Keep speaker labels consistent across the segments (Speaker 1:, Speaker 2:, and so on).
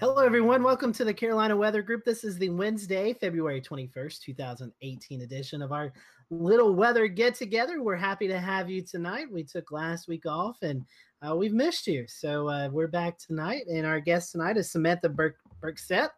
Speaker 1: Hello, everyone. Welcome to the Carolina Weather Group. This is the Wednesday, February 21st, 2018 edition of our little weather get together. We're happy to have you tonight. We took last week off and uh, we've missed you. So uh, we're back tonight. And our guest tonight is Samantha Burk- Berkseth.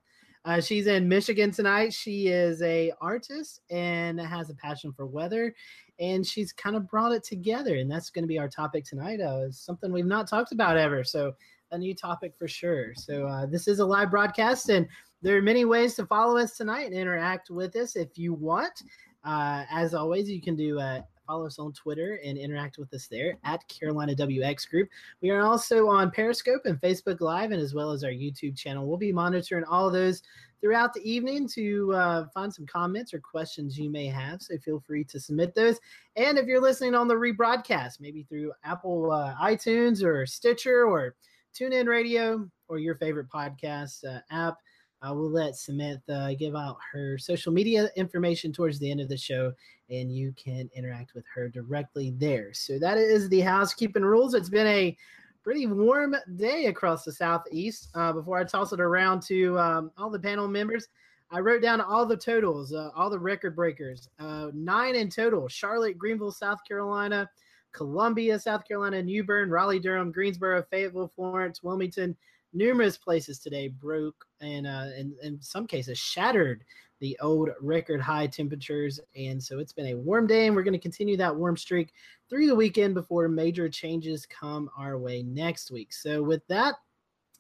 Speaker 1: Uh, she's in Michigan tonight. She is a artist and has a passion for weather, and she's kind of brought it together. And that's going to be our topic tonight. Uh, something we've not talked about ever. So a new topic for sure. So uh, this is a live broadcast, and there are many ways to follow us tonight and interact with us if you want. Uh, as always, you can do uh, follow us on Twitter and interact with us there at Carolina WX Group. We are also on Periscope and Facebook Live, and as well as our YouTube channel. We'll be monitoring all of those throughout the evening to uh, find some comments or questions you may have. So feel free to submit those. And if you're listening on the rebroadcast, maybe through Apple uh, iTunes or Stitcher or TuneIn Radio or your favorite podcast uh, app. Uh, we'll let Samantha give out her social media information towards the end of the show, and you can interact with her directly there. So that is the housekeeping rules. It's been a pretty warm day across the southeast. Uh, before I toss it around to um, all the panel members, I wrote down all the totals, uh, all the record breakers. Uh, nine in total: Charlotte, Greenville, South Carolina. Columbia, South Carolina, New Bern, Raleigh, Durham, Greensboro, Fayetteville, Florence, Wilmington. Numerous places today broke and uh, in, in some cases shattered the old record high temperatures. And so it's been a warm day, and we're going to continue that warm streak through the weekend before major changes come our way next week. So, with that,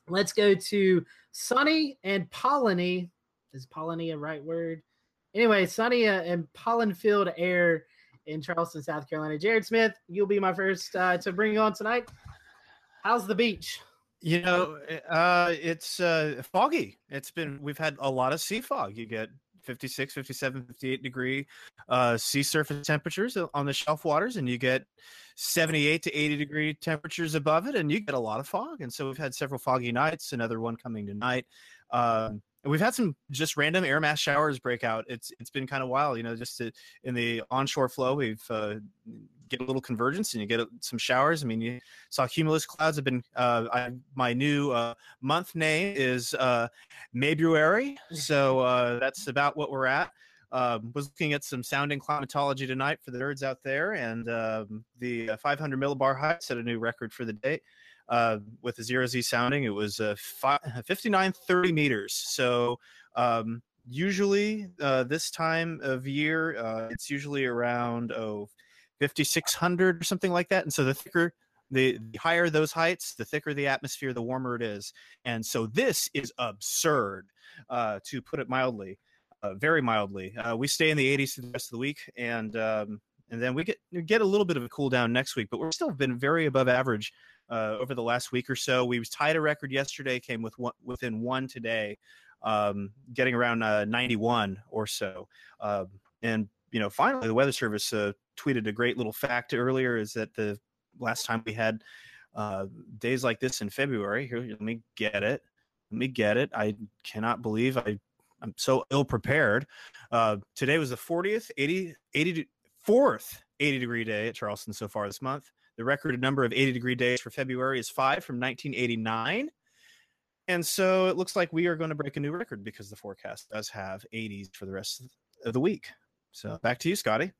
Speaker 1: let's go to sunny and polleny. Is polleny a right word? Anyway, sunny uh, and pollen filled air in Charleston, South Carolina. Jared Smith, you'll be my first uh, to bring on tonight. How's the beach?
Speaker 2: You know, uh, it's uh, foggy. It's been, we've had a lot of sea fog. You get 56, 57, 58 degree uh, sea surface temperatures on the shelf waters, and you get 78 to 80 degree temperatures above it, and you get a lot of fog. And so we've had several foggy nights, another one coming tonight. Um, we've had some just random air mass showers break out. It's it's been kind of wild, you know. Just to, in the onshore flow, we've uh, get a little convergence and you get some showers. I mean, you saw cumulus clouds have been. Uh, I, my new uh, month name is uh, Maybuary, so uh, that's about what we're at. Um, was looking at some sounding climatology tonight for the nerds out there, and um, the uh, 500 millibar height set a new record for the day uh, with a zero Z sounding. It was uh, fi- 5930 meters. So um, usually uh, this time of year, uh, it's usually around oh 5600 or something like that. And so the thicker the, the, higher those heights, the thicker the atmosphere, the warmer it is. And so this is absurd, uh, to put it mildly, uh, very mildly. Uh, we stay in the 80s for the rest of the week, and um, and then we get get a little bit of a cool down next week. But we're still been very above average uh, over the last week or so. We tied a record yesterday, came with one, within one today, um, getting around uh, 91 or so. Uh, and you know, finally, the Weather Service uh, tweeted a great little fact earlier: is that the last time we had uh, days like this in February. Here, let me get it. Let me get it. I cannot believe I I'm so ill prepared. Uh, today was the 40th, 80, 80, fourth 80 degree day at Charleston so far this month. The record number of 80 degree days for February is five from 1989. And so it looks like we are going to break a new record because the forecast does have 80s for the rest of the week. So back to you, Scotty.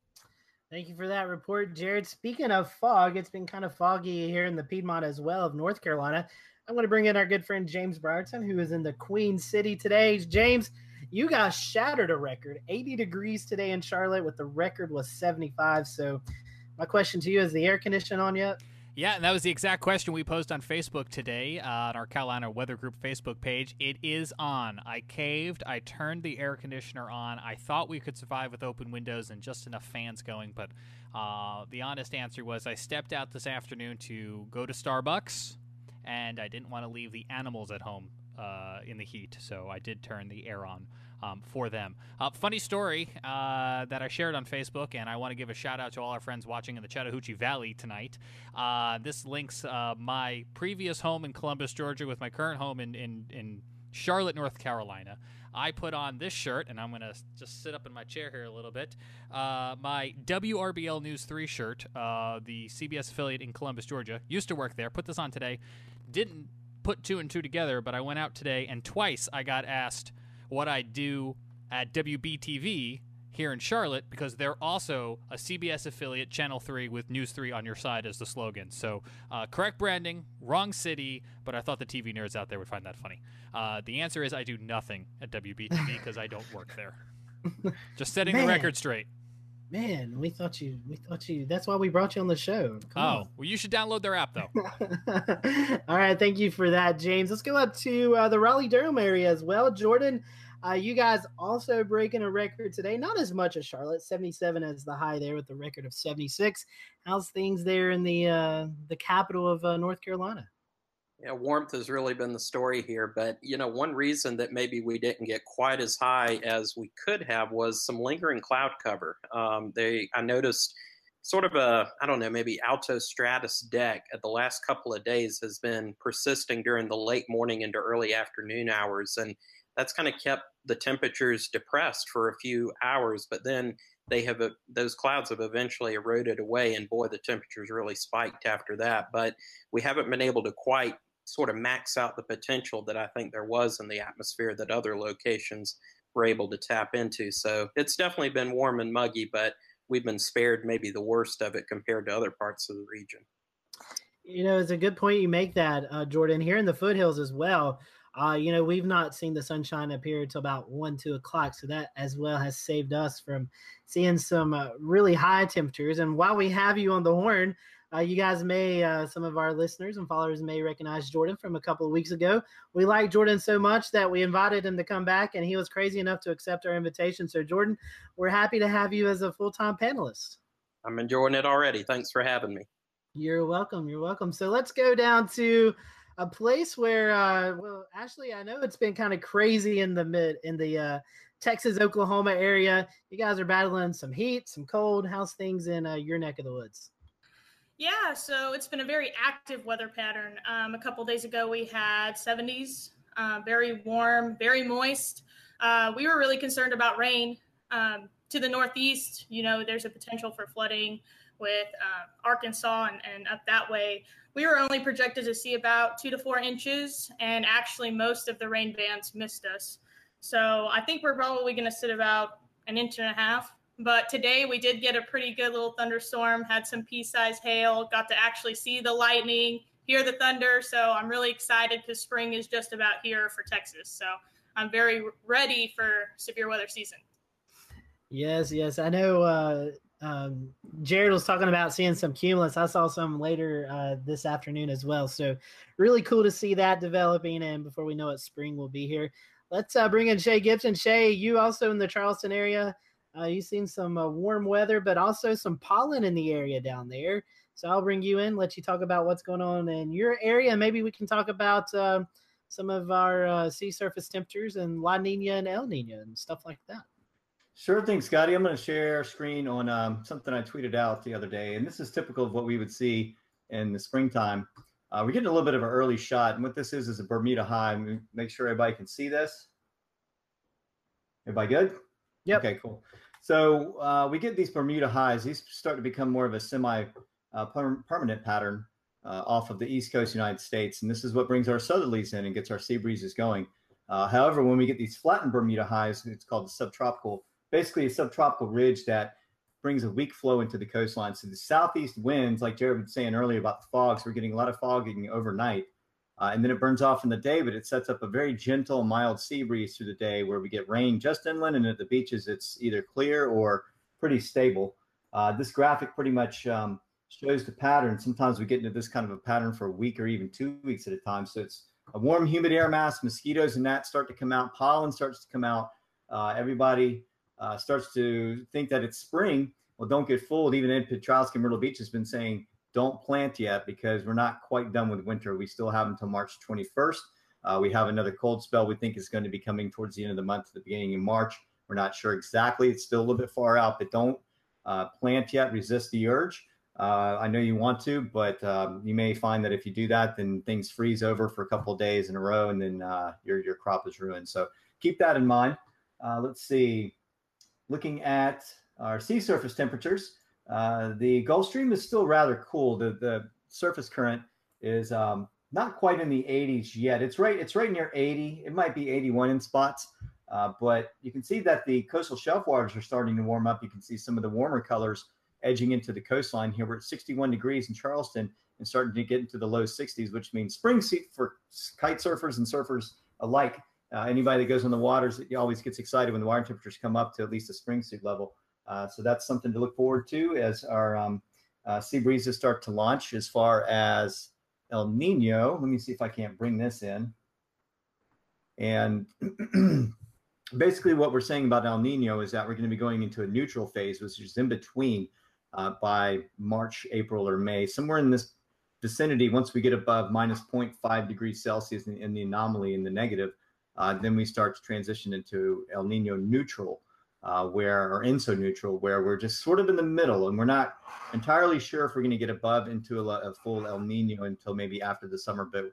Speaker 1: Thank you for that report, Jared. Speaking of fog, it's been kind of foggy here in the Piedmont as well of North Carolina. I'm going to bring in our good friend James Brierton, who is in the Queen City today. James, you guys shattered a record 80 degrees today in Charlotte, with the record was 75. So my question to you is the air conditioning on yet?
Speaker 3: Yeah, and that was the exact question we posed on Facebook today uh, on our Carolina Weather Group Facebook page. It is on. I caved. I turned the air conditioner on. I thought we could survive with open windows and just enough fans going, but uh, the honest answer was I stepped out this afternoon to go to Starbucks, and I didn't want to leave the animals at home uh, in the heat, so I did turn the air on um, for them. Uh, funny story uh, that I shared on Facebook, and I want to give a shout out to all our friends watching in the Chattahoochee Valley tonight. Uh, this links uh, my previous home in Columbus, Georgia, with my current home in, in, in Charlotte, North Carolina. I put on this shirt, and I'm going to just sit up in my chair here a little bit. Uh, my WRBL News 3 shirt, uh, the CBS affiliate in Columbus, Georgia, used to work there. Put this on today. Didn't put two and two together, but I went out today and twice I got asked what I do at WBTV here in Charlotte because they're also a CBS affiliate, Channel 3, with News 3 on your side as the slogan. So, uh, correct branding, wrong city, but I thought the TV nerds out there would find that funny. Uh, the answer is I do nothing at WBTV because I don't work there. Just setting
Speaker 1: Man.
Speaker 3: the record straight.
Speaker 1: Man, we thought you. We thought you. That's why we brought you on the show. Come
Speaker 3: oh, well, you should download their app though.
Speaker 1: All right, thank you for that, James. Let's go up to uh, the Raleigh Durham area as well. Jordan, uh, you guys also breaking a record today. Not as much as Charlotte, seventy-seven as the high there with the record of seventy-six. How's things there in the uh, the capital of uh, North Carolina?
Speaker 4: Yeah, warmth has really been the story here. But, you know, one reason that maybe we didn't get quite as high as we could have was some lingering cloud cover. Um, they, I noticed sort of a, I don't know, maybe alto stratus deck at the last couple of days has been persisting during the late morning into early afternoon hours. And that's kind of kept the temperatures depressed for a few hours. But then they have, those clouds have eventually eroded away. And boy, the temperatures really spiked after that. But we haven't been able to quite sort of max out the potential that I think there was in the atmosphere that other locations were able to tap into. So it's definitely been warm and muggy, but we've been spared maybe the worst of it compared to other parts of the region.
Speaker 1: You know, it's a good point you make that, uh, Jordan. Here in the foothills as well, uh, you know, we've not seen the sunshine appear until about one, two o'clock. So that as well has saved us from seeing some uh, really high temperatures. And while we have you on the horn, uh, you guys may, uh, some of our listeners and followers may recognize Jordan from a couple of weeks ago. We like Jordan so much that we invited him to come back, and he was crazy enough to accept our invitation. So, Jordan, we're happy to have you as a full time panelist.
Speaker 4: I'm enjoying it already. Thanks for having me.
Speaker 1: You're welcome. You're welcome. So, let's go down to a place where, uh, well, Ashley, I know it's been kind of crazy in the mid, in the, uh, Texas, Oklahoma area. You guys are battling some heat, some cold. How's things in uh, your neck of the woods?
Speaker 5: Yeah, so it's been a very active weather pattern. Um, a couple days ago, we had 70s, uh, very warm, very moist. Uh, we were really concerned about rain. Um, to the northeast, you know, there's a potential for flooding with uh, Arkansas and, and up that way. We were only projected to see about two to four inches, and actually, most of the rain bands missed us. So I think we're probably going to sit about an inch and a half but today we did get a pretty good little thunderstorm, had some pea sized hail, got to actually see the lightning, hear the thunder. So I'm really excited because spring is just about here for Texas. So I'm very ready for severe weather season.
Speaker 1: Yes, yes. I know uh, um, Jared was talking about seeing some cumulus. I saw some later uh, this afternoon as well. So really cool to see that developing. And before we know it, spring will be here. Let's uh, bring in Shay Gibson. Shay, you also in the Charleston area. Uh, you've seen some uh, warm weather, but also some pollen in the area down there. So I'll bring you in, let you talk about what's going on in your area. Maybe we can talk about uh, some of our uh, sea surface temperatures and La Nina and El Nina and stuff like that.
Speaker 6: Sure thing, Scotty. I'm going to share screen on um, something I tweeted out the other day, and this is typical of what we would see in the springtime. Uh, we're getting a little bit of an early shot, and what this is is a Bermuda high. Make sure everybody can see this. Everybody good?
Speaker 1: Yep.
Speaker 6: Okay, cool. So uh, we get these Bermuda highs. These start to become more of a semi uh, per- permanent pattern uh, off of the east coast United States. And this is what brings our southerlies in and gets our sea breezes going. Uh, however, when we get these flattened Bermuda highs, it's called the subtropical, basically a subtropical ridge that brings a weak flow into the coastline. So the southeast winds, like Jared was saying earlier about the fogs, we're getting a lot of fogging overnight. Uh, and then it burns off in the day, but it sets up a very gentle, mild sea breeze through the day where we get rain just inland, and at the beaches it's either clear or pretty stable. Uh, this graphic pretty much um, shows the pattern. Sometimes we get into this kind of a pattern for a week or even two weeks at a time. So it's a warm, humid air mass, mosquitoes and gnats start to come out, pollen starts to come out. Uh, everybody uh, starts to think that it's spring. Well, don't get fooled. Even Ed Piotrowski, Myrtle Beach has been saying don't plant yet because we're not quite done with winter. We still have until March 21st. Uh, we have another cold spell we think is going to be coming towards the end of the month, the beginning of March. We're not sure exactly. It's still a little bit far out, but don't uh, plant yet. Resist the urge. Uh, I know you want to, but um, you may find that if you do that, then things freeze over for a couple days in a row, and then uh, your your crop is ruined. So keep that in mind. Uh, let's see. Looking at our sea surface temperatures, uh, the Gulf Stream is still rather cool. The the surface current is um, not quite in the 80s yet. It's right. It's right near 80. It might be 81 in spots. Uh, but you can see that the coastal shelf waters are starting to warm up. You can see some of the warmer colors edging into the coastline here. We're at 61 degrees in Charleston and starting to get into the low 60s, which means spring suit for kite surfers and surfers alike. Uh, anybody that goes on the waters, always gets excited when the water temperatures come up to at least a spring suit level. Uh, so that's something to look forward to as our um, uh, sea breezes start to launch. As far as El Nino, let me see if I can't bring this in. And basically, what we're saying about El Nino is that we're going to be going into a neutral phase, which is in between uh, by March, April, or May, somewhere in this vicinity. Once we get above minus 0.5 degrees Celsius in, in the anomaly in the negative, uh, then we start to transition into El Nino neutral, uh, where or ENSO neutral, where we're just sort of in the middle, and we're not entirely sure if we're going to get above into a, a, full El Nino until maybe after the summer. But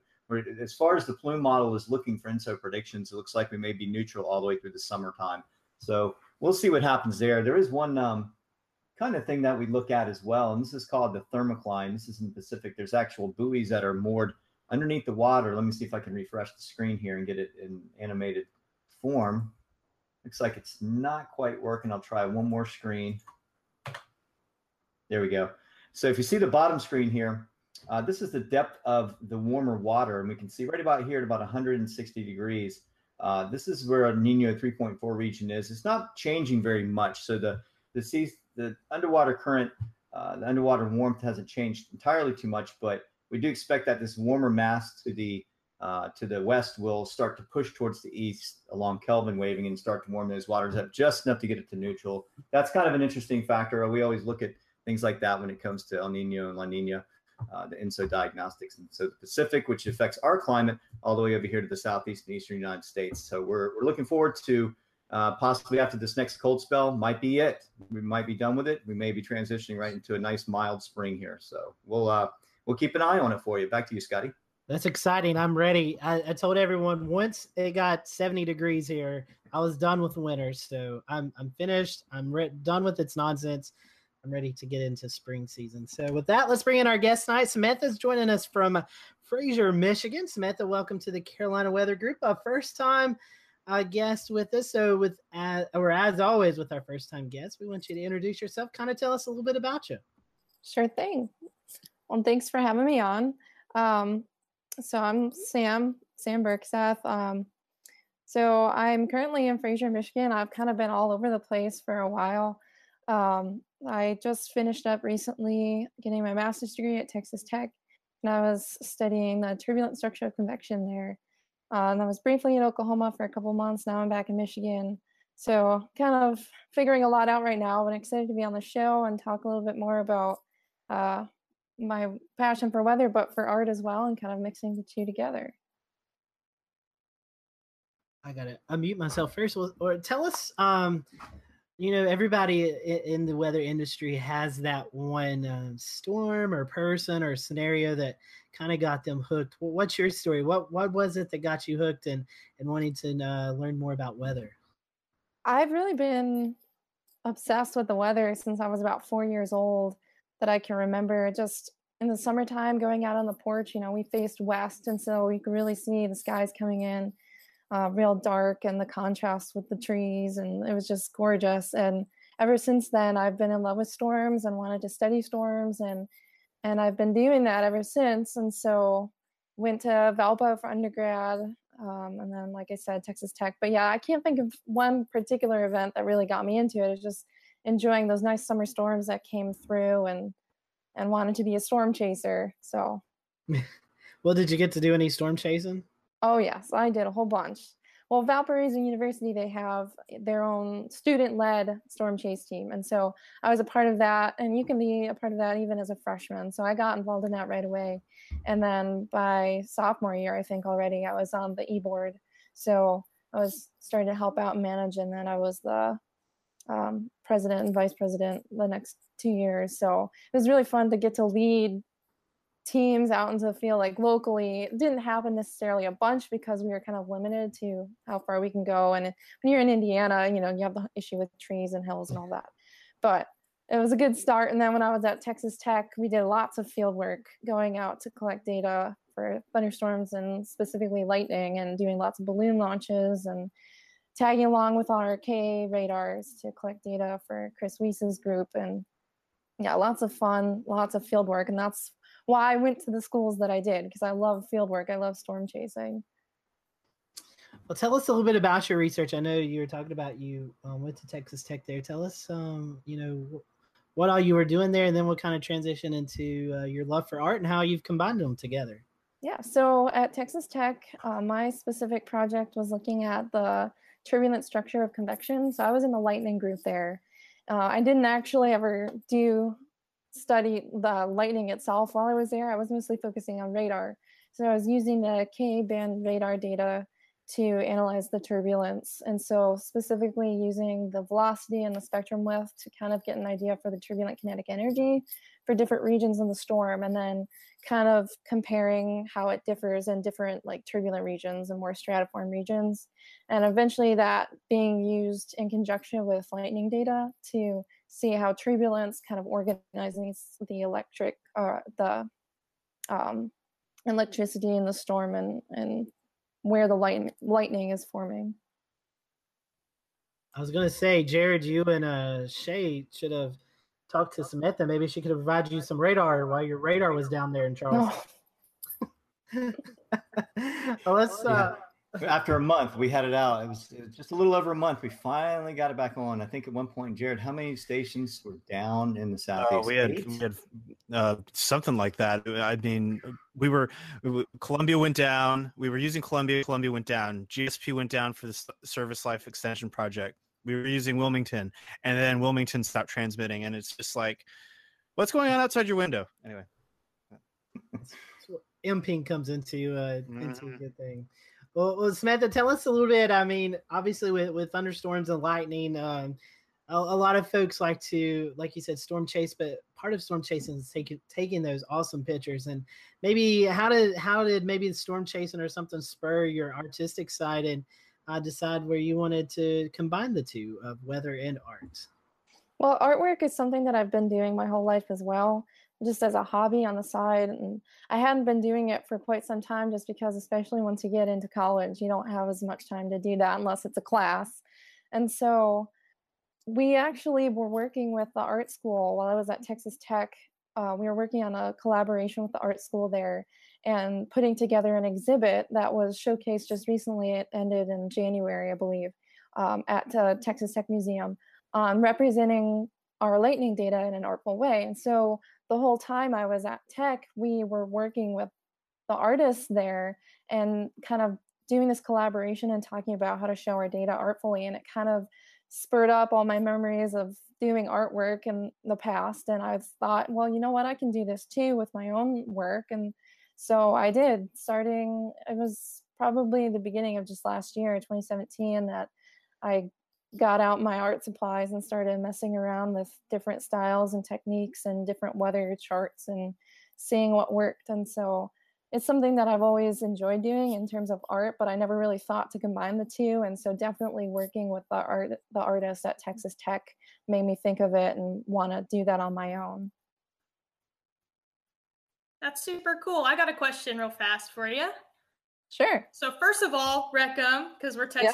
Speaker 6: as far as the plume model is looking for ENSO predictions, it looks like we may be neutral all the way through the summertime. So we'll see what happens there. There is one um, kind of thing that we look at as well, and this is called the thermocline. This is in the Pacific. There's actual buoys that are moored underneath the water. Let me see if I can refresh the screen here and get it in animated form. Looks like it's not quite working. I'll try one more screen. There we go. So if you see the bottom screen here, uh, this is the depth of the warmer water. And we can see right about here at about 160 degrees. Uh, this is where a Nino 3.4 region is. It's not changing very much. So the, the sea, the underwater current, uh, the underwater warmth hasn't changed entirely too much, but we do expect that this warmer mass to the uh, to the west will start to push towards the east along Kelvin waving and start to warm those waters up just enough to get it to neutral. That's kind of an interesting factor. We always look at things like that when it comes to El Nino and La Nina, uh, the ENSO diagnostics. And so the Pacific, which affects our climate all the way over here to the southeast and eastern United States. So we're, we're looking forward to uh, possibly after this next cold spell might be it. We might be done with it. We may be transitioning right into a nice mild spring here. So we'll uh, we'll keep an eye on it for you. Back to you, Scotty.
Speaker 1: That's exciting. I'm ready. I, I, told everyone once it got 70 degrees here, I was done with winter. So I'm I'm finished. I'm re- done with its nonsense. I'm ready to get into spring season. So with that, let's bring in our guest tonight. Samantha's joining us from Fraser, Michigan. Samantha, welcome to the Carolina Weather Group. A first time uh, guest with us. So with as, or as always with our first time guests, we want you to introduce yourself. Kind of tell us a little bit about you.
Speaker 7: Sure thing. Well, thanks for having me on. Um, so I'm Sam, Sam Berkseth. Um, so I'm currently in Fraser, Michigan. I've kind of been all over the place for a while. Um, I just finished up recently getting my master's degree at Texas Tech, and I was studying the turbulent structure of convection there. Uh, and I was briefly in Oklahoma for a couple months. Now I'm back in Michigan. So kind of figuring a lot out right now, but excited to be on the show and talk a little bit more about uh, my passion for weather, but for art as well, and kind of mixing the two together.
Speaker 1: I gotta unmute myself first. Or tell us, um, you know, everybody in the weather industry has that one uh, storm or person or scenario that kind of got them hooked. what's your story? What what was it that got you hooked and and wanting to uh, learn more about weather?
Speaker 7: I've really been obsessed with the weather since I was about four years old that I can remember. Just in the summertime, going out on the porch, you know, we faced west, and so we could really see the skies coming in uh, real dark and the contrast with the trees, and it was just gorgeous. And ever since then, I've been in love with storms and wanted to study storms, and and I've been doing that ever since. And so went to Valpo for undergrad, um, and then, like I said, Texas Tech. But yeah, I can't think of one particular event that really got me into it. It's just enjoying those nice summer storms that came through and and wanted to be a storm chaser. So
Speaker 1: well, did you get to do any storm chasing?
Speaker 7: Oh yes, I did a whole bunch. Well, Valparaiso University, they have their own student-led storm chase team, and so I was a part of that. And you can be a part of that even as a freshman. So I got involved in that right away. And then by sophomore year, I think already I was on the e-board. So I was starting to help out and manage, and then I was the um, president and vice president the next two years. So it was really fun to get to lead teams out into the field like locally. It didn't happen necessarily a bunch because we were kind of limited to how far we can go. And when you're in Indiana, you know, you have the issue with trees and hills and all that. But it was a good start. And then when I was at Texas Tech, we did lots of field work going out to collect data for thunderstorms and specifically lightning and doing lots of balloon launches and tagging along with our Ka radars to collect data for Chris Weiss's group and yeah, lots of fun, lots of field work. And that's why I went to the schools that I did because I love field work. I love storm chasing.
Speaker 1: Well, tell us a little bit about your research. I know you were talking about you um, went to Texas Tech there. Tell us, um, you know, what all you were doing there, and then what kind of transition into uh, your love for art and how you've combined them together.
Speaker 7: Yeah, so at Texas Tech, uh, my specific project was looking at the turbulent structure of convection. So I was in the lightning group there. Uh, I didn't actually ever do study the lightning itself while I was there. I was mostly focusing on radar. So I was using the Ka band radar data to analyze the turbulence. And so specifically using the velocity and the spectrum width to kind of get an idea for the turbulent kinetic energy for different regions in the storm and then kind of comparing how it differs in different like turbulent regions and more stratiform regions. And eventually that being used in conjunction with lightning data to see how turbulence kind of organizes the electric, uh, the um, electricity in the storm and, and where the light, lightning is forming.
Speaker 1: I was gonna say, Jared, you and uh, Shay should have talked to Samantha. Maybe she could provide you some radar while your radar was down there in Charleston.
Speaker 6: No. well, let's uh, after a month, we had it out. It was, it was, just a little over a month. We finally got it back on. I think at one point, Jared, how many stations were down in the southeast?
Speaker 2: Oh, we had, we had uh, something like that. I mean, we were Columbia went down. We were using Columbia. Columbia went down. GSP went down for the service life extension project. We were using Wilmington, and then Wilmington stopped transmitting, and it's just like, what's going on outside your window? Anyway,
Speaker 1: imping comes into uh, into mm-hmm. a good thing. Well, well, Samantha, tell us a little bit. I mean, obviously with, with thunderstorms and lightning, um, a, a, lot of folks like to, like you said, storm chase. But part of storm chasing is taking taking those awesome pictures. And maybe how did how did maybe the storm chasing or something spur your artistic side and uh, decide where you wanted to combine the two of weather and art?
Speaker 7: Well, artwork is something that I've been doing my whole life as well just as a hobby on the side. And I hadn't been doing it for quite some time just because, especially once you get into college, you don't have as much time to do that unless it's a class. And so we actually were working with the art school while I was at Texas Tech. Uh, we were working on a collaboration with the art school there and putting together an exhibit that was showcased just recently. It ended in January, I believe, um, at Texas Tech Museum, um, representing our lightning data in an artful way. And so the whole time I was at Tech, we were working with the artists there and kind of doing this collaboration and talking about how to show our data artfully. And it kind of spurred up all my memories of doing artwork in the past. And I thought, well, you know what? I can do this too with my own work. And so I did, starting, it was probably the beginning of just last year, 2017, that I got out my art supplies and started messing around with different styles and techniques and different weather charts and seeing what worked. And so it's something that I've always enjoyed doing in terms of art, but I never really thought to combine the two. And so definitely working with the art the artist at Texas Tech made me think of it and want to do that on my own.
Speaker 5: That's super cool. I got a question real fast for you.
Speaker 7: Sure.
Speaker 5: So first of all, Wreck 'em, because we're Texas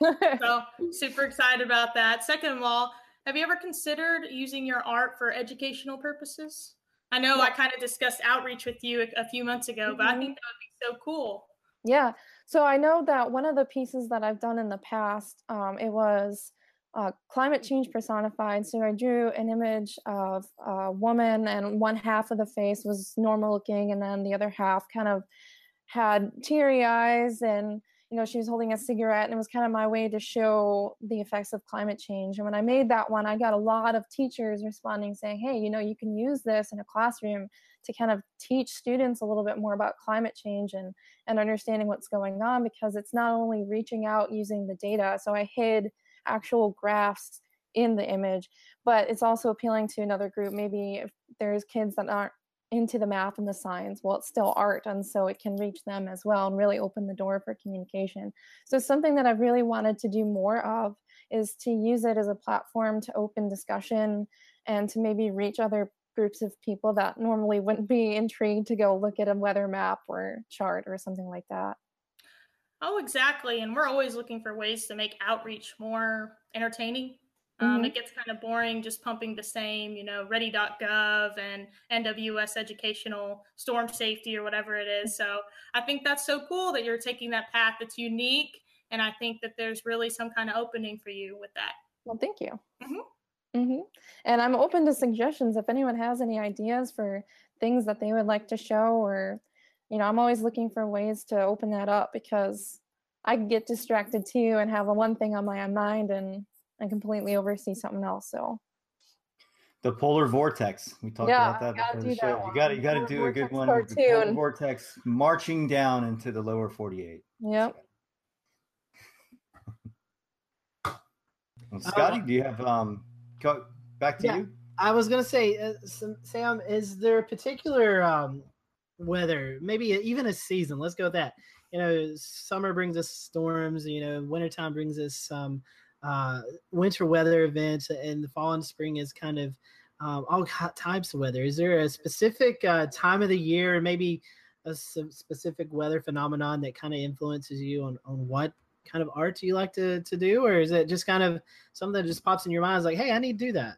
Speaker 5: yeah. Tech. so super excited about that. Second of all, have you ever considered using your art for educational purposes? I know yeah. I kind of discussed outreach with you a, a few months ago, mm-hmm. but I mm-hmm. think that would be so cool.
Speaker 7: Yeah. So I know that one of the pieces that I've done in the past, um, it was uh, climate change personified. So I drew an image of a woman, and one half of the face was normal looking, and then the other half kind of had teary eyes and you know she was holding a cigarette and it was kind of my way to show the effects of climate change and when i made that one i got a lot of teachers responding saying hey you know you can use this in a classroom to kind of teach students a little bit more about climate change and and understanding what's going on because it's not only reaching out using the data so i hid actual graphs in the image but it's also appealing to another group maybe if there's kids that aren't into the math and the science well it's still art and so it can reach them as well and really open the door for communication so something that i've really wanted to do more of is to use it as a platform to open discussion and to maybe reach other groups of people that normally wouldn't be intrigued to go look at a weather map or chart or something like that.
Speaker 5: Oh, exactly. And we're always looking for ways to make outreach more entertaining. Um,
Speaker 7: Mhm.
Speaker 5: It gets kind of boring just pumping the same, you know, ready.gov and NWS educational storm safety or whatever it is. So I think that's so cool that you're taking that path that's unique. And I think that there's really some kind of opening for you with that.
Speaker 7: Well, thank you.
Speaker 5: Mhm.
Speaker 7: hmm And I'm open to suggestions if anyone has any ideas for things that they would like to show, or, you know, I'm always looking for ways to open that up because I get distracted too and have a one thing on my mind and I completely oversee something else. So,
Speaker 6: The polar vortex. We talked
Speaker 7: Yeah,
Speaker 6: about that
Speaker 7: gotta
Speaker 6: before
Speaker 7: do
Speaker 6: the
Speaker 7: that
Speaker 6: show. You got to you got to do a good one. with The polar vortex marching down into the lower 48.
Speaker 7: yep.
Speaker 6: Well, Scotty, do you have um? Go back to
Speaker 1: Yeah.
Speaker 6: you.
Speaker 1: I was gonna say, uh, Sam- Sam, is there a particular um, weather, maybe even a season? Let's go with that. You know, summer brings us storms. You know, wintertime brings us some uh, winter weather events, and the fall and spring is kind of um, all types of weather. Is there a specific uh, time of the year, or maybe a specific weather phenomenon that kind of influences you on on what kind of art you like to to do, or is it just kind of something that just pops in your mind? It's like, hey, I need to do that.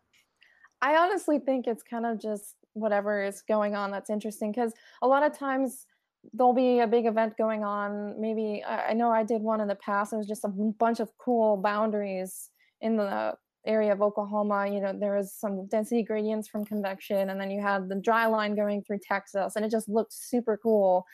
Speaker 7: I honestly think it's kind of just whatever is going on that's interesting because a lot of times there'll be a big event going on. Maybe I know I did one in the past. It was just a bunch of cool boundaries in the area of Oklahoma. You know, there was some density gradients from convection, and then you had the dry line going through Texas, and it just looked super cool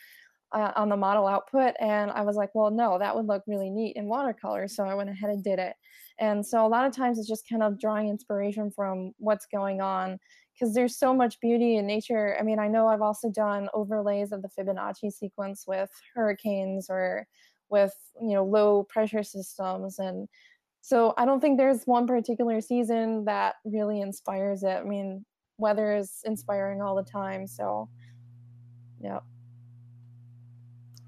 Speaker 7: uh, on the model output. And I was like, well, no, that would look really neat in watercolor. So I went ahead and did it. And so a lot of times it's just kind of drawing inspiration from what's going on because there's so much beauty in nature. I mean, I know I've also done overlays of the Fibonacci sequence with hurricanes or with, you know, low pressure systems. And so I don't think there's one particular season that really inspires it. I mean, weather is inspiring all the time. So, yeah.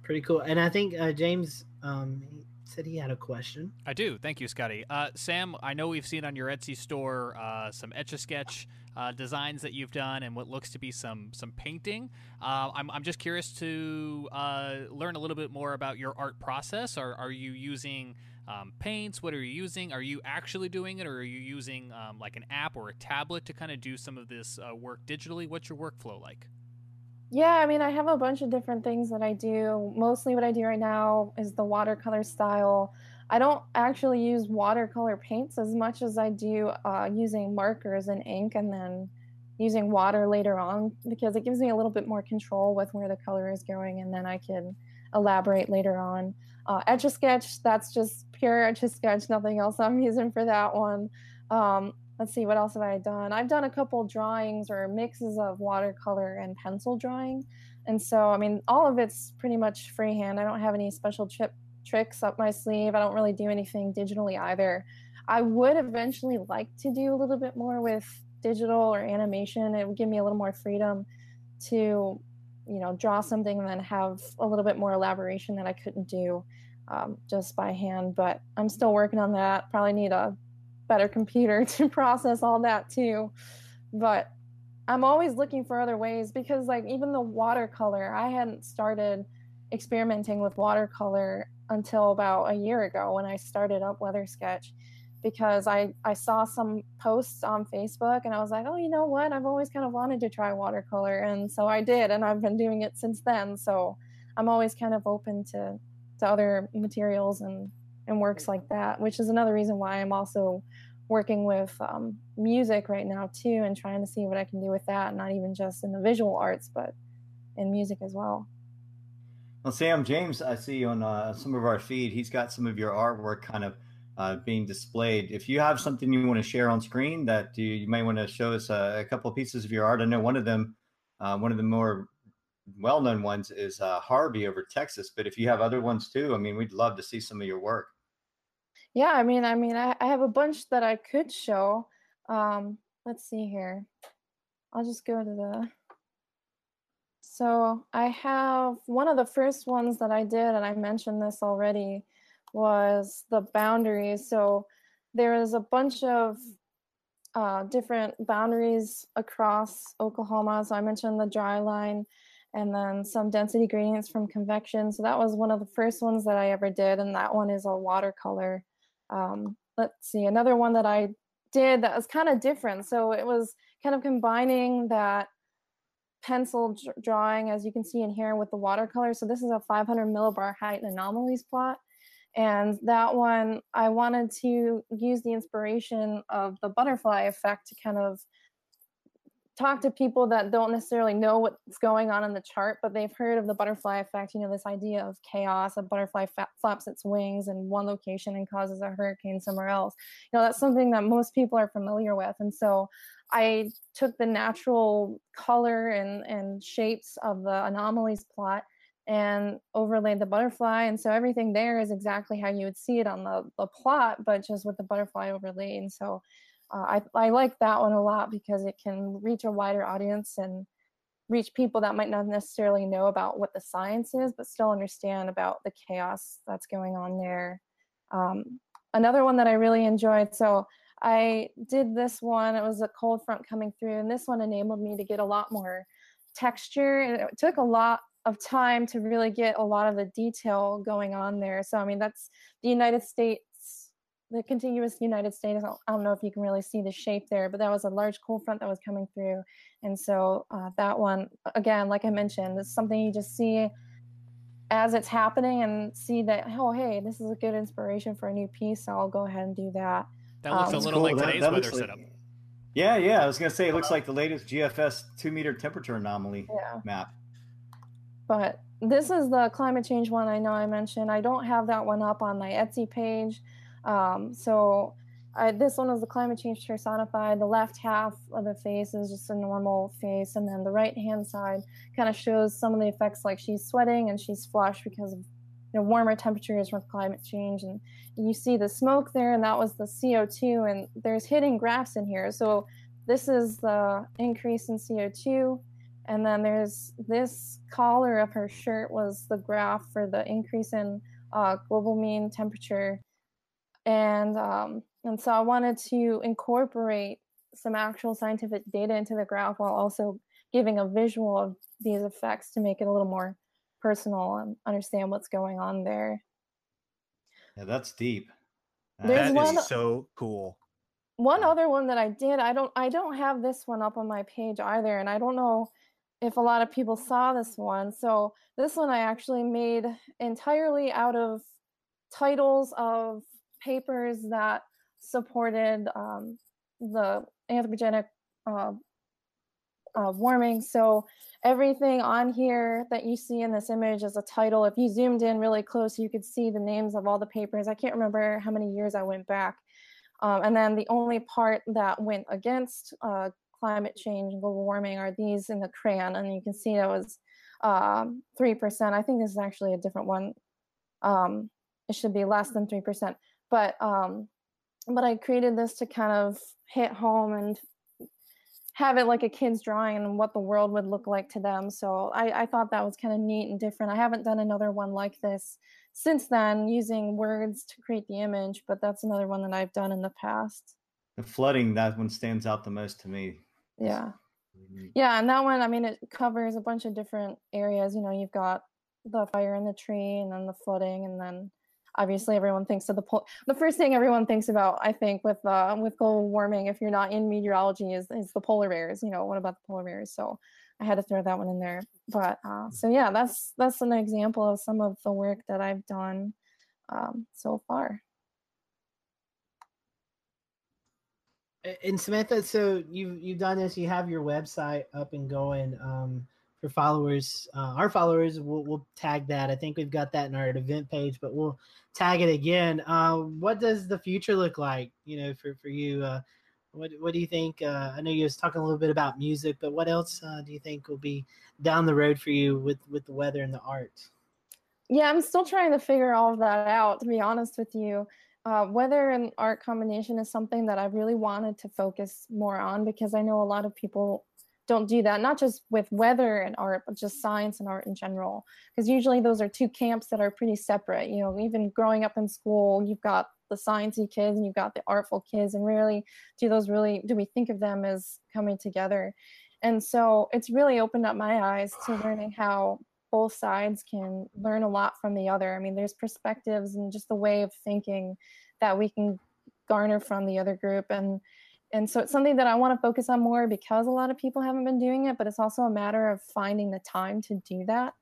Speaker 1: Pretty cool. And I think uh, James um, said he had a question.
Speaker 3: I do. Thank you, Scotty. Uh, Sam, I know we've seen on your Etsy store uh, some Etch a Sketch uh, designs that you've done and what looks to be some some painting. Uh, I'm, I'm just curious to uh, learn a little bit more about your art process. Are, are you using um, paints? What are you using? Are you actually doing it, or are you using um, like an app or a tablet to kind of do some of this uh, work digitally? What's your workflow like?
Speaker 7: Yeah, I mean, I have a bunch of different things that I do. Mostly what I do right now is the watercolor style. I don't actually use watercolor paints as much as I do uh, using markers and ink and then using water later on because it gives me a little bit more control with where the color is going and then I can elaborate later on. Uh, Etch a Sketch, that's just pure Etch a Sketch, nothing else I'm using for that one. Um, let's see what else have i done? I've done a couple drawings or mixes of watercolor and pencil drawing. And so i mean all of it's pretty much freehand. I don't have any special chip tricks up my sleeve. I don't really do anything digitally either. I would eventually like to do a little bit more with digital or animation. It would give me a little more freedom to you know draw something and then have a little bit more elaboration that i couldn't do um, just by hand but i'm still working on that. Probably need a better computer to process all that too. But I'm always looking for other ways because, like, even the watercolor, I hadn't started experimenting with watercolor until about a year ago when I started up Weather Sketch because I, I saw some posts on Facebook and I was like, oh, you know what? I've always kind of wanted to try watercolor. And so I did, and I've been doing it since then. So I'm always kind of open to, to other materials and and works like that, which is another reason why I'm also working with um, music right now too, and trying to see what I can do with that, not even just in the visual arts, but in music as well.
Speaker 6: Well, Sam James, I see on uh, some of our feed, he's got some of your artwork kind of uh, being displayed. If you have something you want to share on screen that you, you may want to show us a, a couple of pieces of your art. I know one of them, uh, one of the more well-known ones is uh, Harvey over Texas. But if you have other ones too, I mean, we'd love to see some of your work.
Speaker 7: Yeah, I mean, I mean, I, I have a bunch that I could show. Um, let's see here. I'll just go to the. So I have one of the first ones that I did, and I mentioned this already, was the boundaries. So there is a bunch of uh, different boundaries across Oklahoma. So I mentioned the dry line and then some density gradients from convection. So that was one of the first ones that I ever did. And that one is a watercolor. Um, let's see, another one that I did that was kind of different. So it was kind of combining that pencil drawing, as you can see in here, with the watercolor. So this is a 500 millibar height anomalies plot. And that one, I wanted to use the inspiration of the butterfly effect to kind of talk to people that don't necessarily know what's going on in the chart, but they've heard of the butterfly effect, you know, this idea of chaos, a butterfly flaps its wings in one location and causes a hurricane somewhere else. You know, that's something that most people are familiar with. And so I took the natural color and, and shapes of the anomalies plot and overlaid the butterfly. And so everything there is exactly how you would see it on the, the plot, but just with the butterfly overlaid. And so uh, I, I like that one a lot because it can reach a wider audience and reach people that might not necessarily know about what the science is, but still understand about the chaos that's going on there. Um, another one that I really enjoyed. So I did this one. It was a cold front coming through, and this one enabled me to get a lot more texture. It took a lot of time to really get a lot of the detail going on there. So I mean, that's the United States the contiguous United States. I don't know if you can really see the shape there, but that was a large cold front that was coming through. And so uh, that one, again, like I mentioned, is something you just see as it's happening and see that, oh, hey, this is a good inspiration for a new piece. So I'll go ahead and do that.
Speaker 3: That looks um, a little cool. like today's that, that weather
Speaker 6: like,
Speaker 3: setup.
Speaker 6: Yeah, yeah. I was going to say it looks like the latest GFS two meter temperature anomaly yeah. map.
Speaker 7: But this is the climate change one I know I mentioned. I don't have that one up on my Etsy page. Um, so I, this one is the climate change personified. The left half of the face is just a normal face, and then the right hand side kind of shows some of the effects, like she's sweating and she's flushed because of you know warmer temperatures from climate change, and you see the smoke there, and that was the CO2. And there's hidden graphs in here, so this is the increase in CO2, and then there's this collar of her shirt was the graph for the increase in uh, global mean temperature and um, and so I wanted to incorporate some actual scientific data into the graph while also giving a visual of these effects to make it a little more personal and understand what's going on there.
Speaker 6: Yeah, that's deep.
Speaker 2: There's one that is so cool.
Speaker 7: One other one that I did, I don't I don't have this one up on my page either, and I don't know if a lot of people saw this one. So this one I actually made entirely out of titles of papers that supported um, the anthropogenic uh, uh, warming. So everything on here that you see in this image is a title. If you zoomed in really close, you could see the names of all the papers. I can't remember how many years I went back. Um, and then the only part that went against uh, climate change and global warming are these in the crayon. And you can see that was uh, 3%. I think this is actually a different one. Um, it should be less than 3% but um but i created this to kind of hit home and have it like a kid's drawing and what the world would look like to them. So i, I thought that was kind of neat and different. I haven't done another one like this since then using words to create the image but that's another one that i've done in the past.
Speaker 6: The flooding that one stands out the most to me.
Speaker 7: Yeah. Yeah and that one i mean it covers a bunch of different areas you know you've got the fire in the tree and then the flooding and then obviously everyone thinks of the pol- the first thing everyone thinks about i think with uh, with global warming if you're not in meteorology is, is the polar bears you know what about the polar bears? So i had to throw that one in there. But uh, so yeah that's that's an example of some of the work that i've done um, so far.
Speaker 1: And samantha so you've you've done this you have your website up and going um, for followers. Uh, our followers, we'll, we'll tag that. I think we've got that in our event page, but we'll tag it again. Uh, what does the future look like? You know, for for you, uh, what what do you think? Uh, I know you was talking a little bit about music, but what else uh, do you think will be down the road for you with with the weather and the art?
Speaker 7: Yeah, I'm still trying to figure all of that out. To be honest with you. Uh, weather and art combination is something that I really wanted to focus more on because I know a lot of people don't do that not just with weather and art but just science and art in general. Because usually those are two camps that are pretty separate you know even growing up in school you've got the sciencey kids and you've got the artful kids and rarely do those really do we think of them as coming together. And so it's really opened up my eyes to learning how both sides can learn a lot from the other. I mean there's perspectives and just the way of thinking that we can garner from the other group and and so it's something that I want to focus on more because a lot of people haven't been doing it, but it's also a matter of finding the time to do that.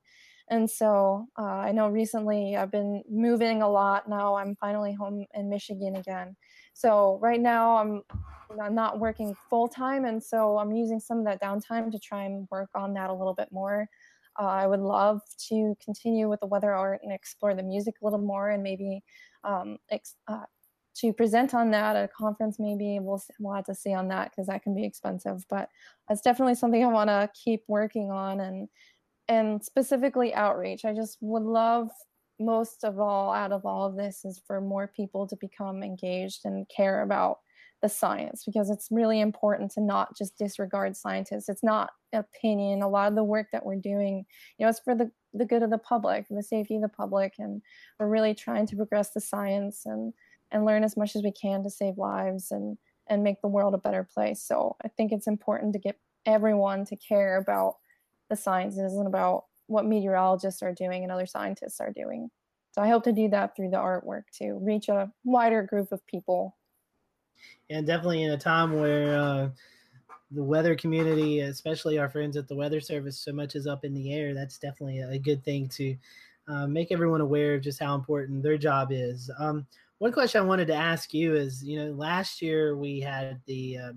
Speaker 7: And so uh, I know recently I've been moving a lot. Now I'm finally home in Michigan again. So right now I'm I'm not working full time, and so I'm using some of that downtime to try and work on that a little bit more. Uh, I would love to continue with the weather art and explore the music a little more, and maybe um, ex- uh, to present on that at a conference maybe we'll, we'll have to see on that because that can be expensive but it's definitely something i want to keep working on and and specifically outreach. I just would love most of all out of all of this is for more people to become engaged and care about the science because it's really important to not just disregard scientists. It's not opinion. A lot of the work that we're doing you know it's for the the good of the public the safety of the public and we're really trying to progress the science and and learn as much as we can to save lives and and make the world a better place. So I think it's important to get everyone to care about the sciences and about what meteorologists are doing and other scientists are doing. So I hope to do that through the artwork to reach a wider group of people.
Speaker 1: And definitely in a time where uh, the weather community, especially our friends at the Weather Service, so much is up in the air. That's definitely a good thing to uh, make everyone aware of just how important their job is. Um, one question I wanted to ask you is, you know, last year we had the, uh,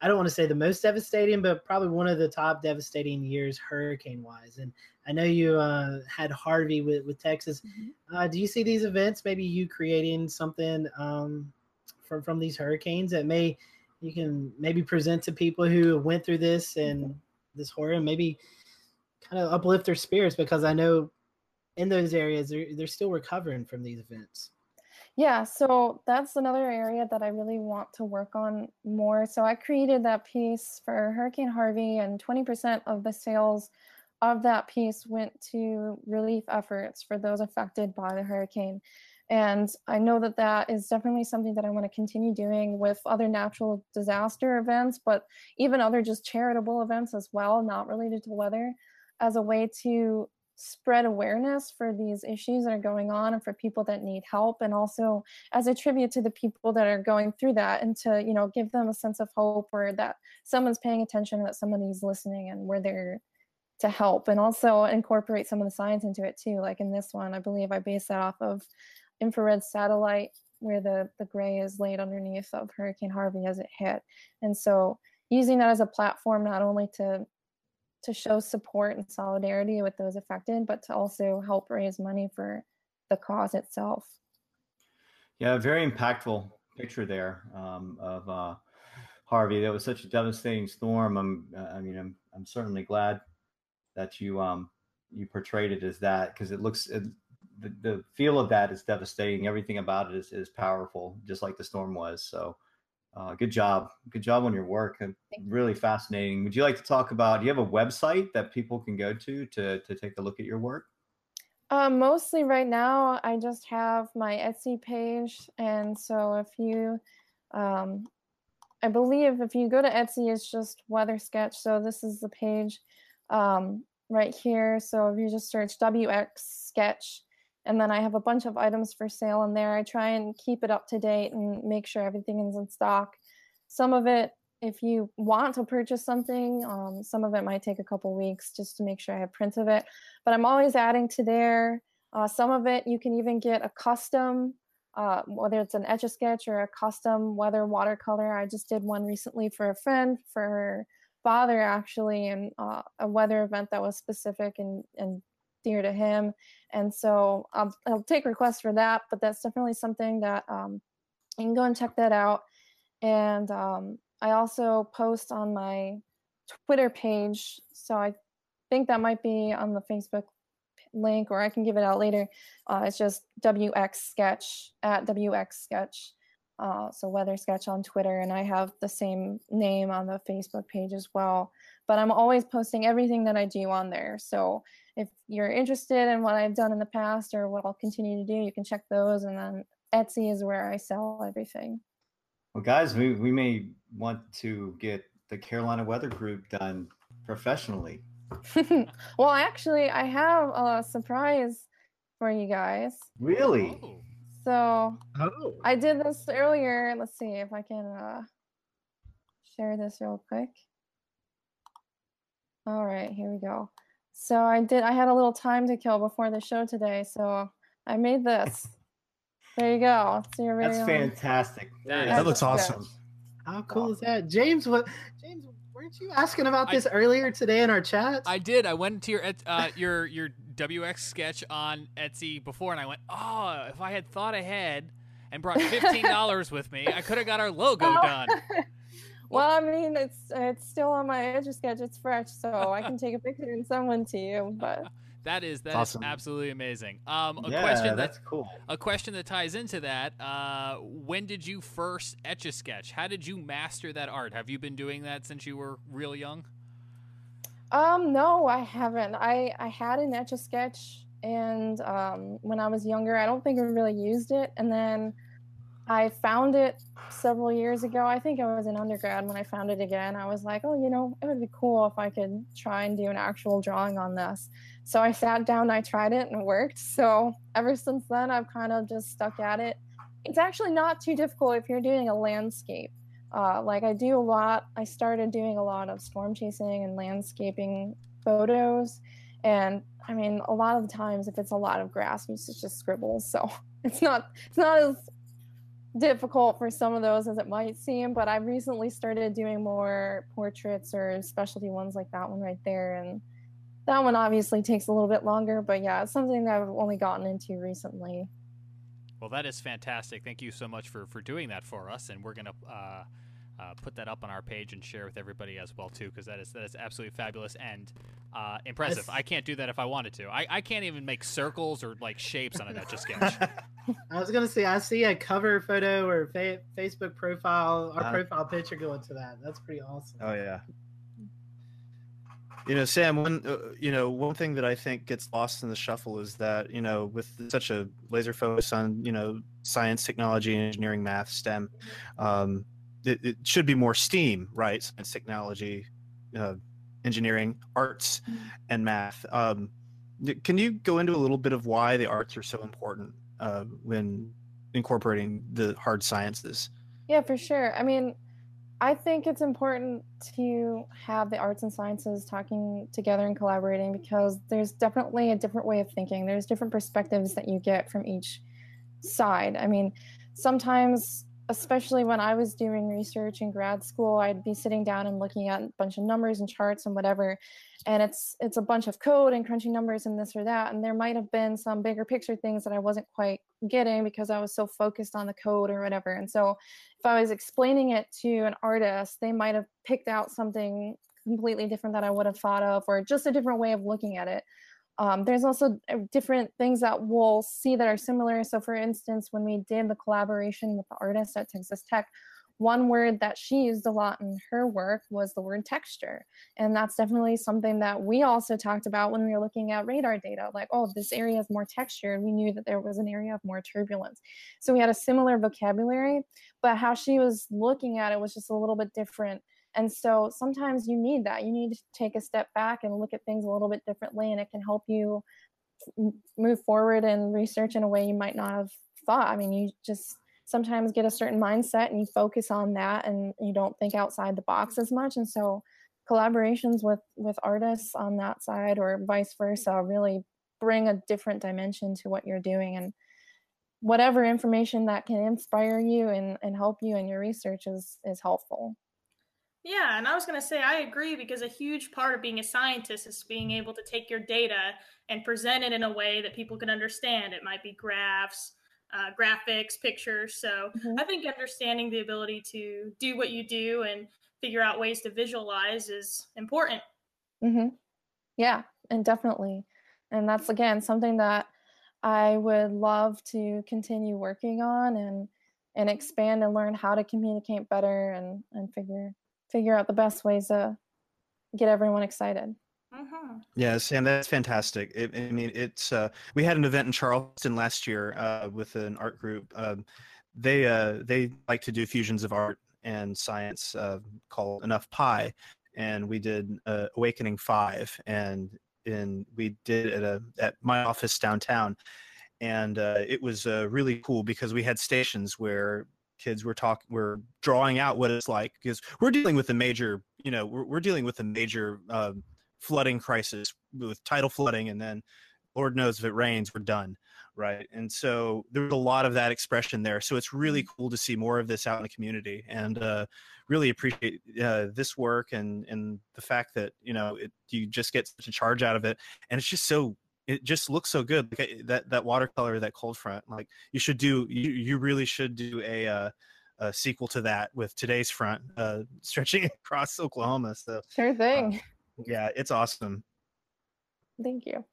Speaker 1: I don't want to say the most devastating, but probably one of the top devastating years hurricane wise. And I know you uh, had Harvey with, with Texas. Mm-hmm. Uh, do you see these events, maybe you creating something um, from, from these hurricanes that may, you can maybe present to people who went through this and mm-hmm. this horror and maybe kind of uplift their spirits because I know in those areas they're, they're still recovering from these events.
Speaker 7: Yeah, so that's another area that I really want to work on more. So I created that piece for Hurricane Harvey, and 20% of the sales of that piece went to relief efforts for those affected by the hurricane. And I know that that is definitely something that I want to continue doing with other natural disaster events, but even other just charitable events as well, not related to weather, as a way to spread awareness for these issues that are going on and for people that need help and also as a tribute to the people that are going through that and to you know give them a sense of hope or that someone's paying attention that somebody's listening and we're there to help and also incorporate some of the science into it too. Like in this one i believe i based that off of infrared satellite where the the gray is laid underneath of hurricane harvey as it hit. And so using that as a platform not only to to show support and solidarity with those affected, but to also help raise money for the cause itself.
Speaker 6: Yeah, very impactful picture there um, of uh, Harvey. That was such a devastating storm. I'm, I mean, I'm, I'm certainly glad that you, um, you portrayed it as that because it looks, it, the, the feel of that is devastating. Everything about it is, is powerful, just like the storm was. So, uh, good job. Good job on your work. Really fascinating. Would you like to talk about, do you have a website that people can go to to, to take a look at your work?
Speaker 7: Uh, mostly right now, I just have my Etsy page. And so if you, um, I believe if you go to Etsy, it's just Weather Sketch. So this is the page um, right here. So if you just search WX Sketch, and then I have a bunch of items for sale in there. I try and keep it up to date and make sure everything is in stock. Some of it, if you want to purchase something, um, some of it might take a couple weeks just to make sure I have prints of it. But I'm always adding to there. Uh, some of it you can even get a custom, uh, whether it's an etch a sketch or a custom weather watercolor. I just did one recently for a friend for her father actually, and uh, a weather event that was specific and and dear to him. And so I'll, I'll take requests for that, but that's definitely something that um, you can go and check that out. And um, I also post on my Twitter page. So I think that might be on the Facebook link, or I can give it out later. Uh, it's just WX Sketch at WX Sketch. Uh, so Weather Sketch on Twitter, and I have the same name on the Facebook page as well. But I'm always posting everything that I do on there. So if you're interested in what I've done in the past or what I'll continue to do, you can check those. And then Etsy is where I sell everything.
Speaker 6: Well, guys, we, we may want to get the Carolina Weather Group done professionally.
Speaker 7: well, actually, I have a surprise for you guys.
Speaker 6: Really?
Speaker 3: Oh.
Speaker 7: So
Speaker 1: Oh,
Speaker 7: I did this earlier. Let's see if I can uh, share this real quick. All right, here we go. So I did. I had a little time to kill before the show today, so I made this. There you go. It's your very
Speaker 6: That's fantastic.
Speaker 3: That
Speaker 2: That looks
Speaker 7: That's
Speaker 2: awesome.
Speaker 1: how cool is that, James? What, James? Weren't you asking about this earlier today in our chat?
Speaker 3: I did. I went to your uh, your your WX sketch on Etsy before, and I went, "Oh, if I had thought ahead and brought fifteen dollars with me, I could have got our logo
Speaker 7: Oh.
Speaker 3: done."
Speaker 7: well, I mean, it's it's still on my edge sketch. It's fresh, so I can take a picture and send one to you. But
Speaker 3: That is that is
Speaker 2: Awesome.
Speaker 3: absolutely amazing. Um, a
Speaker 6: yeah,
Speaker 3: question that
Speaker 6: that's cool.
Speaker 3: a question that ties into that. Uh, when did you first etch a sketch? How did you master that art? Have you been doing that since you were real young?
Speaker 7: Um, no, I haven't. I I had an etch a sketch, and um, when I was younger, I don't think I really used it. And then I found it several years ago. I think I was in undergrad when I found it again. I was like, oh, you know, it would be cool if I could try and do an actual drawing on this. So I sat down, I tried it, and it worked. So ever since then, I've kind of just stuck at it. It's actually not too difficult if you're doing a landscape. Uh, like I do a lot. I started doing a lot of storm chasing and landscaping photos, and I mean, a lot of the times, if it's a lot of grass, it's just scribbles. So it's not it's not as difficult for some of those as it might seem. But I've recently started doing more portraits or specialty ones like that one right there, and that one obviously takes a little bit longer. But yeah, it's something that I've only gotten into recently.
Speaker 3: Well, that is fantastic. Thank you so much for for doing that for us, and we're gonna uh, uh, put that up on our page and share with everybody as well too, because that is that is absolutely fabulous and uh, impressive. I can't do that if I wanted to. I, I can't even make circles or like shapes on an etch a sketch.
Speaker 1: I was gonna say I see a cover photo or fa- Facebook profile, our
Speaker 2: Uh,
Speaker 1: profile picture going to that. That's pretty awesome.
Speaker 2: Oh yeah. You know, Sam. One, uh, you know, one thing that I think gets lost in the shuffle is that you know, with such a laser focus on you know science, technology, engineering, math, STEM, um, it, it should be more STEAM, right? Science, technology, uh, engineering, arts, and math. Um, can you go into a little bit of why the arts are so important uh, when incorporating the hard sciences?
Speaker 7: Yeah, for sure. I mean, I think it's important to have the arts and sciences talking together and collaborating because there's definitely a different way of thinking. There's different perspectives that you get from each side. I mean, sometimes, especially when I was doing research in grad school, I'd be sitting down and looking at a bunch of numbers and charts and whatever, and it's it's a bunch of code and crunching numbers and this or that, and there might have been some bigger picture things that I wasn't quite getting because I was so focused on the code or whatever. And so if I was explaining it to an artist, they might have picked out something completely different that I would have thought of, or just a different way of looking at it. Um, there's also uh, different things that we'll see that are similar. So, for instance, when we did the collaboration with the artist at Texas Tech, one word that she used a lot in her work was the word texture. And that's definitely something that we also talked about when we were looking at radar data. Like, oh, this area is more texture. And we knew that there was an area of more turbulence. So we had a similar vocabulary, but how she was looking at it was just a little bit different. And so sometimes you need that. You need to take a step back and look at things a little bit differently, and it can help you move forward and research in a way you might not have thought. I mean, you just sometimes get a certain mindset and you focus on that and you don't think outside the box as much. And so collaborations with with artists on that side or vice versa really bring a different dimension to what you're doing and whatever information that can inspire you and, and help you in your research is is helpful.
Speaker 5: Yeah, and I was going to say I agree because a huge part of being a scientist is being able to take your data and present it in a way that people can understand. It might be graphs, uh, graphics, pictures. So
Speaker 7: Mhm.
Speaker 5: I think understanding the ability to do what you do and figure out ways to visualize is important.
Speaker 7: hmm Yeah, and definitely. And that's again something that I would love to continue working on and and expand and learn how to communicate better and and figure figure out the best ways to get everyone excited.
Speaker 5: Mm-hmm.
Speaker 2: Yeah, Sam, that's fantastic. It, I mean, it's uh, we had an event in Charleston last year uh, with an art group. Um, they uh, they like to do fusions of art and science uh, called Enough Pie, and we did uh, Awakening Five, and in we did it at a at my office downtown, and uh, it was uh, really cool because we had stations where kids were talking we're drawing out what it's like because we're dealing with a major you know we're, we're dealing with a major um, flooding crisis with tidal flooding and then lord knows if it rains we're done right? And so there's a lot of that expression there. So it's really cool to see more of this out in the community and uh, really appreciate uh, this work and and the fact that you know it, you just get such a charge out of it and it's just so it just looks so good like uh, that that watercolor that cold front like you should do you you really should do a uh, a sequel to that with today's front uh, stretching across Oklahoma. So
Speaker 7: Sure thing.
Speaker 2: yeah, it's awesome.
Speaker 7: Thank you.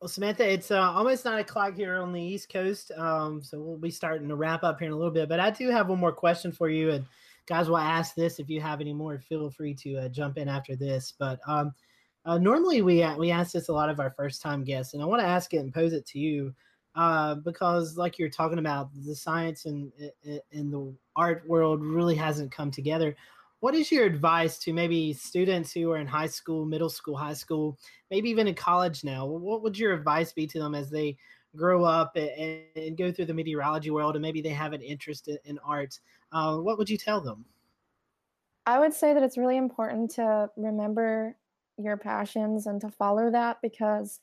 Speaker 1: Well, Samantha, it's uh, almost nine o'clock here on the East Coast, um, so we'll be starting to wrap up here in a little bit. But I do have one more question for you, and guys, will ask this if you have any more, feel free to uh, jump in after this. But um, uh, normally we we ask this a lot of our first time guests, and I want to ask it and pose it to you uh, because, like you're talking about, the science and in the art world really hasn't come together. What is your advice to maybe students who are in high school, middle school, high school, maybe even in college now? What would your advice be to them as they grow up and, and go through the meteorology world and maybe they have an interest in, in art? Uh, what would you tell them?
Speaker 7: I would say that it's really important to remember your passions and to follow that because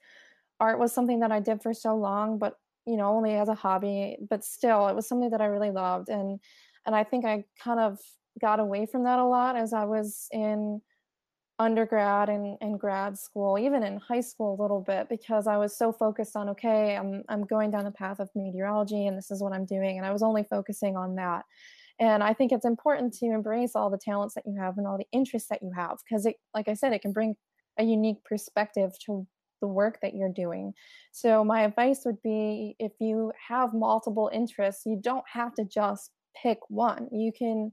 Speaker 7: art was something that I did for so long, but you know, only as a hobby, but still it was something that I really loved and and I think I kind of got away from that a lot as I was in undergrad and, and grad school, even in high school a little bit, because I was so focused on, okay, I'm, I'm going down the path of meteorology and this is what I'm doing. And I was only focusing on that. And I think it's important to embrace all the talents that you have and all the interests that you have, because it, like I said, it can bring a unique perspective to the work that you're doing. So my advice would be if you have multiple interests, you don't have to just pick one. You can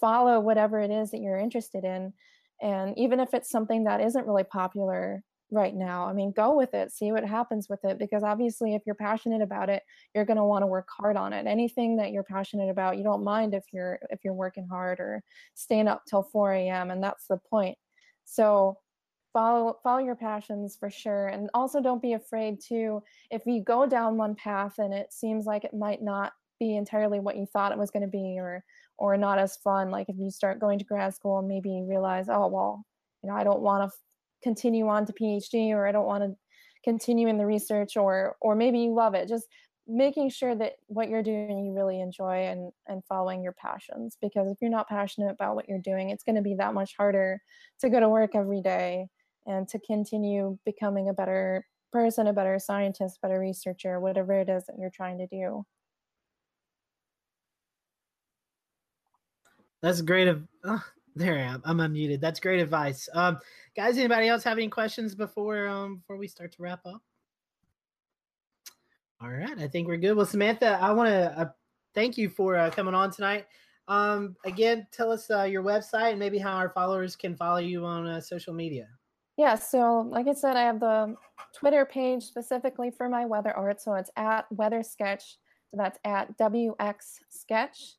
Speaker 7: follow whatever it is that you're interested in. And even if it's something that isn't really popular right now, I mean, go with it, see what happens with it. Because obviously, if you're passionate about it, you're going to want to work hard on it. Anything that you're passionate about, you don't mind if you're if you're working hard or staying up till 4 a.m. And that's the point. So follow follow your passions for sure and also don't be afraid to if you go down one path and it seems like it might not be entirely what you thought it was going to be or or not as fun like if you start going to grad school and maybe realize oh well you know i don't want to continue on to phd or i don't want to continue in the research or or maybe you love it just making sure that what you're doing you really enjoy and and following your passions because if you're not passionate about what you're doing it's going to be that much harder to go to work every day and to continue becoming a better person a better scientist better researcher whatever it is that you're trying to do
Speaker 1: That's great. Of oh, there I am. I'm unmuted. That's great advice. Um, guys, anybody else have any questions before um before we start to wrap up? All right, I think we're good. Well, Samantha, I want to uh, thank you for uh, coming on tonight. Um, again, tell us uh, your website and maybe how our followers can follow you on uh, social media.
Speaker 7: Yeah, so like I said, I have the Twitter page specifically for my weather art. So it's at Weather Sketch. So that's at WX Sketch.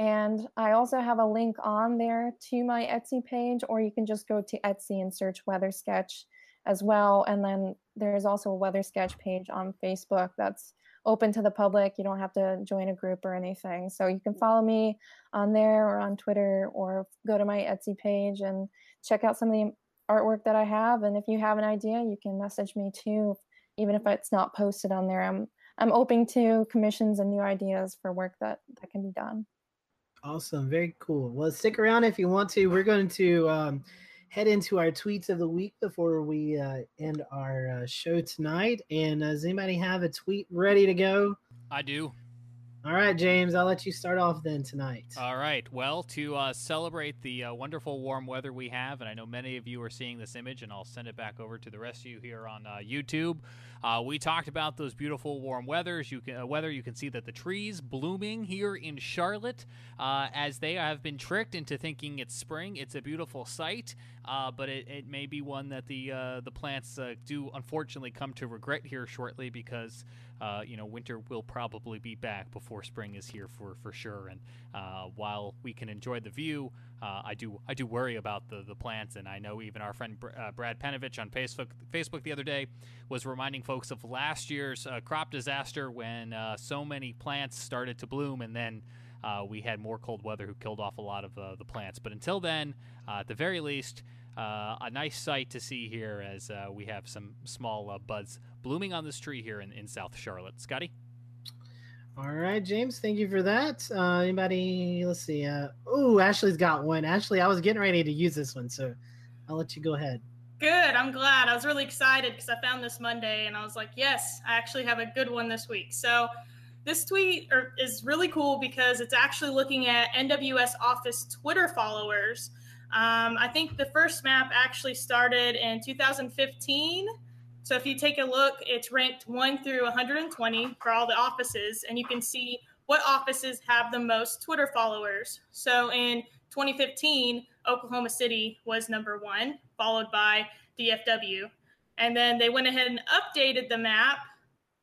Speaker 7: And I also have a link on there to my Etsy page, or you can just go to Etsy and search Weather Sketch as well. And then there's also a Weather Sketch page on Facebook that's open to the public. You don't have to join a group or anything. So you can follow me on there or on Twitter or go to my Etsy page and check out some of the artwork that I have. And if you have an idea, you can message me too, even if it's not posted on there. I'm I'm open to commissions and new ideas for work that that can be done.
Speaker 1: Awesome. Very cool. Well, stick around if you want to. We're going to um, head into our tweets of the week before we uh, end our uh, show tonight. And uh, does anybody have a tweet ready to go?
Speaker 3: I do.
Speaker 1: All right, James, I'll let you start off then tonight.
Speaker 3: All right. Well, to uh, celebrate the uh, wonderful warm weather we have, and I know many of you are seeing this image, and I'll send it back over to the rest of you here on uh, YouTube. Uh, we talked about those beautiful warm weathers. You can uh, weather. You can see that the trees blooming here in Charlotte, uh, as they have been tricked into thinking it's spring. It's a beautiful sight. but it, it may be one that the the plants do unfortunately come to regret here shortly because uh, you know winter will probably be back before spring is here for, for sure. And uh, while we can enjoy the view, uh, I do I do worry about the, the plants. And I know even our friend Brad Panovich on Facebook Facebook the other day was reminding folks of last year's crop disaster when so many plants started to bloom and then. Uh, we had more cold weather who killed off a lot of uh, the plants. But until then, uh, at the very least, uh, a nice sight to see here as uh, we have some small buds blooming on this tree here in, in South Charlotte. Scotty?
Speaker 1: All right, James, thank you for that. anybody, let's see. oh, Ashley's got one. Ashley, I was getting ready to use this one, so I'll let you go ahead.
Speaker 5: Good. I'm glad. I was really excited because I found this Monday and I was like, yes, I actually have a good one this week. So, this tweet er, is really cool because it's actually looking at NWS Office Twitter followers. Um, I think the first map actually started in 2015. So if you take a look, it's ranked 1 through 120 for all the offices, and you can see what offices have the most Twitter followers. So in 2015, Oklahoma City was number one, followed by DFW. And then they went ahead and updated the map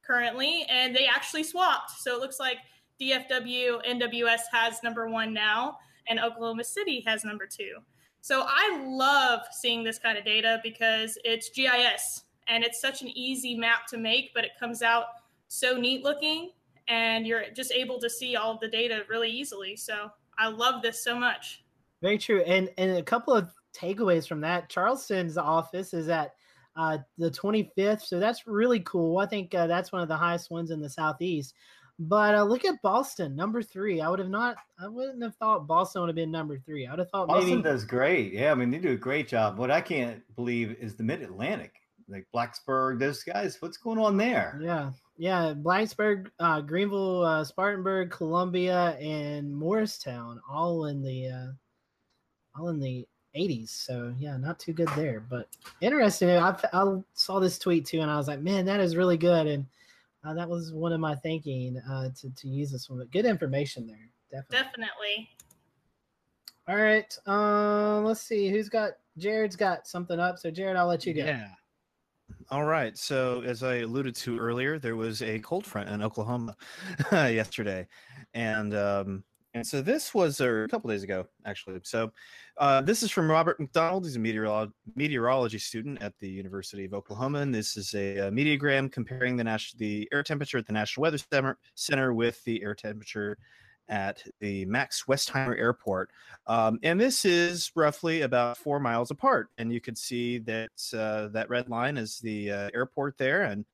Speaker 5: currently, and they actually swapped. So it looks like DFW NWS has number one now, and Oklahoma City has number two. So I love seeing this kind of data because it's GIS and it's such an easy map to make, but it comes out so neat looking and you're just able to see all the data really easily. So I love this so much.
Speaker 1: Very true. And and a couple of takeaways from that. Charleston's office is at uh, the 25th. So that's really cool. I think uh, that's one of the highest ones in the Southeast. But uh, look at Boston, number three. I would have not, I wouldn't have thought Boston would have been number three. I would have thought
Speaker 6: Boston
Speaker 1: maybe...
Speaker 6: does great. Yeah, I mean they do a great job. What I can't believe is the Mid Atlantic, like Blacksburg. Those guys, what's going on there?
Speaker 1: Yeah, yeah. Blacksburg, uh, Greenville, uh, Spartanburg, Columbia, and Morristown, all in the, uh, all in the 80s. So yeah, not too good there, but interesting. I, I saw this tweet too, and I was like, man, that is really good. And uh, that was one of my thinking uh, to to use this one. But good information there, definitely.
Speaker 5: Definitely.
Speaker 1: All right. Uh, let's see who's got. Jared's got something up. So Jared, I'll let you go.
Speaker 2: Yeah. All right. So, as I alluded to earlier, there was a cold front in Oklahoma yesterday, and um, and so this was a couple days ago, actually. So uh, this is from Robert McDonald. He's a meteorolo- meteorology student at the University of Oklahoma, and this is a, a meteogram comparing the national the air temperature at the National Weather Center, Center with the air temperature at the Max Westheimer Airport. Um, and this is roughly about four miles apart. And you can see that uh, that red line is the uh, airport there. And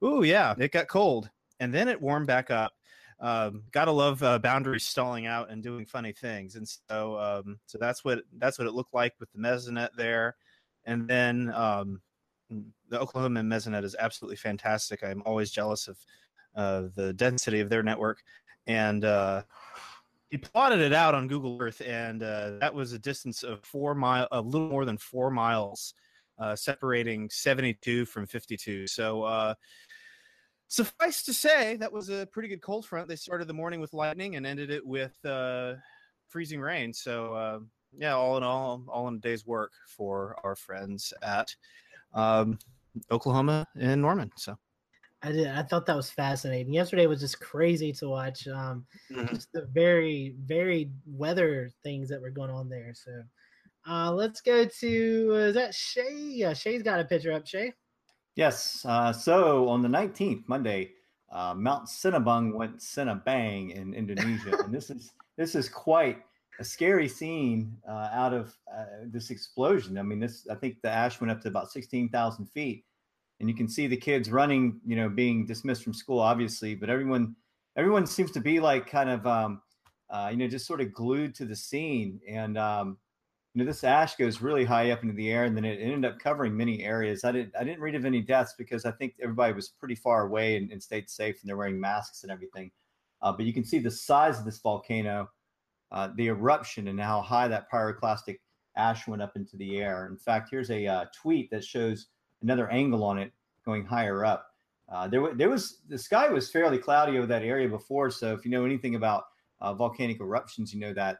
Speaker 2: oh yeah, it got cold, and then it warmed back up um, gotta love uh, boundaries stalling out and doing funny things, and so um, so that's what that's what it looked like with the Mesonet there, and then um, the Oklahoma Mesonet is absolutely fantastic. I'm always jealous of uh, the density of their network, and uh, he plotted it out on Google Earth, and uh, that was a distance of four mile, a little more than four miles, uh, separating 72 from 52. So uh, suffice to say, that was a pretty good cold front. They started the morning with lightning and ended it with uh, freezing rain. So, uh, yeah, all in all, all in a day's work for our friends at um, Oklahoma and Norman. So.
Speaker 1: I did. I thought that was fascinating. Yesterday was just crazy to watch. Um, mm-hmm. Just the very, very weather things that were going on there. So, uh, let's go to uh, is that Shay? Yeah, Shay's got a picture up. Shay.
Speaker 6: Yes. Uh, so on the 19th, Monday, uh, Mount Sinabung went Sinabang in Indonesia, and this is this is quite a scary scene uh, out of uh, this explosion. I mean, this I think the ash went up to about 16,000 feet, and you can see the kids running, you know, being dismissed from school, obviously, but everyone everyone seems to be like kind of um, uh, you know just sort of glued to the scene, and um, you know, this ash goes really high up into the air, and then it ended up covering many areas. I didn't I didn't read of any deaths because I think everybody was pretty far away and, and stayed safe, and they're wearing masks and everything. Uh, but you can see the size of this volcano, uh, the eruption, and how high that pyroclastic ash went up into the air. In fact, here's a uh, tweet that shows another angle on it going higher up. Uh, there, there was the sky was fairly cloudy over that area before, so if you know anything about uh, volcanic eruptions, you know that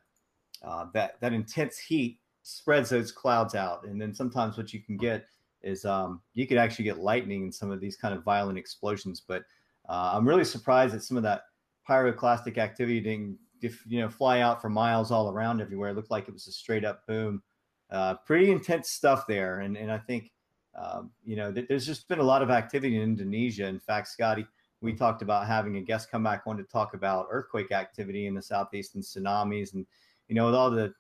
Speaker 6: uh, that that intense heat spreads those clouds out. And then sometimes what you can get is um, you could actually get lightning in some of these kind of violent explosions. But uh, I'm really surprised that some of that pyroclastic activity didn't, you know, fly out for miles all around everywhere. It looked like it was a straight up boom. Uh, pretty intense stuff there. And, and I think, um, you know, th- there's just been a lot of activity in Indonesia. In fact, Scotty, we talked about having a guest come back on to talk about earthquake activity in the southeast and tsunamis and you know with all the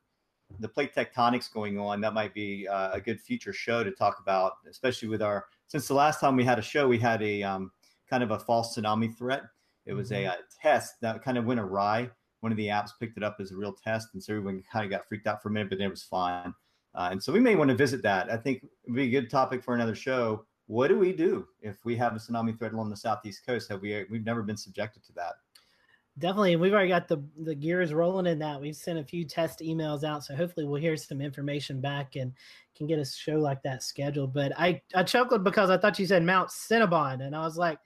Speaker 6: the plate tectonics going on that might be uh, a good future show to talk about especially with our since the last time we had a show we had a um, kind of a false tsunami threat it was mm-hmm. a, a, test that kind of went awry one of the apps picked it up as a real test and so everyone kind of got freaked out for a minute but then it was fine uh, and so we may want to visit that i think it would be a good topic for another show what do we do if we have a tsunami threat along the southeast coast? Have we we've never been subjected to that?
Speaker 1: Definitely, we've already got the the gears rolling in that. We've sent a few test emails out, so hopefully we'll hear some information back and can get a show like that scheduled. But I I chuckled because I thought you said Mount Cinnabon, and I was like,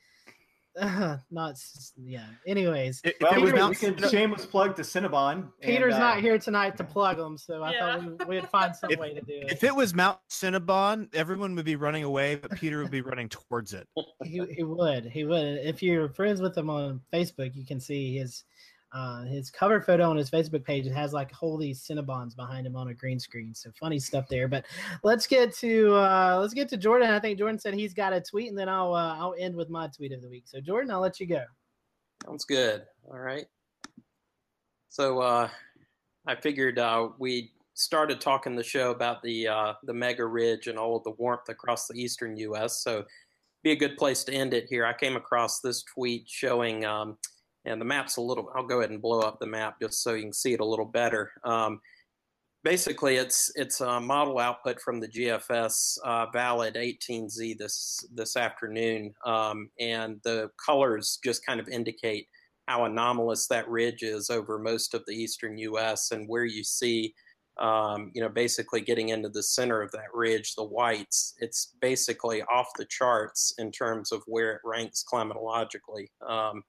Speaker 1: uh, not yeah. Anyways,
Speaker 6: it, well, we, we can shameless plug to Cinnabon.
Speaker 1: Peter's and, uh, not here tonight to plug them, so I yeah. thought we, would find some
Speaker 2: if,
Speaker 1: way to do it.
Speaker 2: If it was Mount Cinnabon, everyone would be running away, but Peter would be running towards it.
Speaker 1: He, he would. He would. If you're friends with him on Facebook, you can see his uh, his cover photo on his Facebook page it has like whole these Cinnabons behind him on a green screen. So funny stuff there. But let's get to uh, let's get to Jordan. I think Jordan said he's got a tweet, and then I'll uh, I'll end with my tweet of the week. So Jordan, I'll let you go.
Speaker 4: Sounds good. All right. So uh, I figured uh, we started talking the show about the uh, the mega ridge and all of the warmth across the eastern U.S. So be a good place to end it here. I came across this tweet showing. Um, and the map's a little i'll go ahead and blow up the map just so you can see it a little better. Um, basically it's it's a model output from the gfs uh, valid 18z this this afternoon. Um, and the colors just kind of indicate how anomalous that ridge is over most of the eastern us and where you see um, you know basically getting into the center of that ridge the whites. It's basically off the charts in terms of where it ranks climatologically. Um,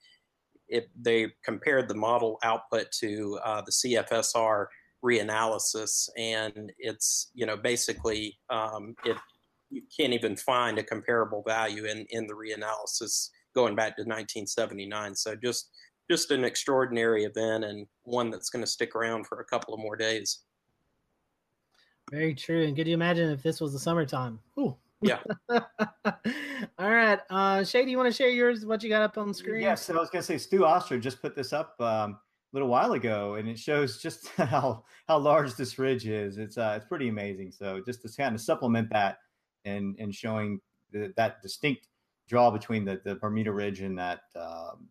Speaker 4: it, they compared the model output to uh, the CFSR reanalysis, and it's you know basically um, it you can't even find a comparable value in in the reanalysis going back to 1979. So just just an extraordinary event and one that's going to stick around for a couple of more days.
Speaker 1: Very true. And could you imagine if this was the summertime? Ooh.
Speaker 4: Yeah.
Speaker 1: All right. Uh Shay, do you want to share yours, what you got up on the screen?
Speaker 6: Yes, so I was gonna say Stu Ostro just put this up um, a little while ago and it shows just how how large this ridge is. It's uh it's pretty amazing. So just to kind of supplement that and and showing the, that distinct draw between the, the Bermuda Ridge and that um,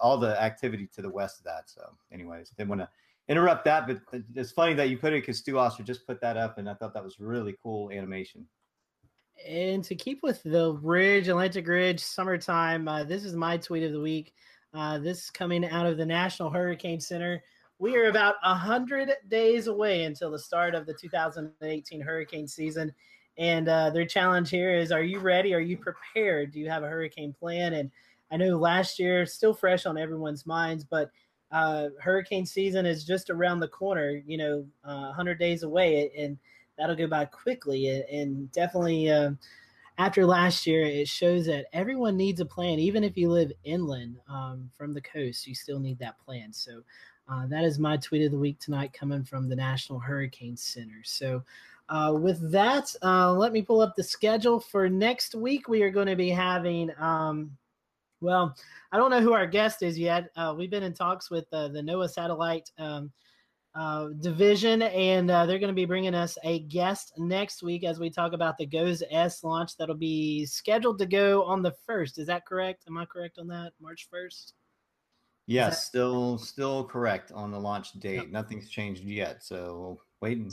Speaker 6: all the activity to the west of that. So, anyways, didn't want to interrupt that, but it's funny that you put it because Stu Ostro just put that up, and I thought that was really cool animation.
Speaker 1: And to keep with the Ridge, Atlantic Ridge, summertime, uh, this is my tweet of the week. Uh, this coming out of the National Hurricane Center. We are about 100 days away until the start of the 2018 hurricane season. And uh, their challenge here is Are you ready? Are you prepared? Do you have a hurricane plan? And I know last year, still fresh on everyone's minds, but uh, hurricane season is just around the corner, you know, 100 uh, days away. And that'll go by quickly. And, and definitely uh, after last year, it shows that everyone needs a plan. Even if you live inland um, from the coast, you still need that plan. So uh, that is my tweet of the week tonight coming from the National Hurricane Center. So uh, with that, uh, let me pull up the schedule for next week. We are going to be having. Um, well, I don't know who our guest is yet. Uh, we've been in talks with uh, the NOAA satellite um, uh, division, and uh, they're going to be bringing us a guest next week as we talk about the GOES S launch that'll be scheduled to go on the first. Is that correct? Am I correct on that? March first.
Speaker 6: Yes, that- still still correct on the launch date. Yep. Nothing's changed yet, so waiting.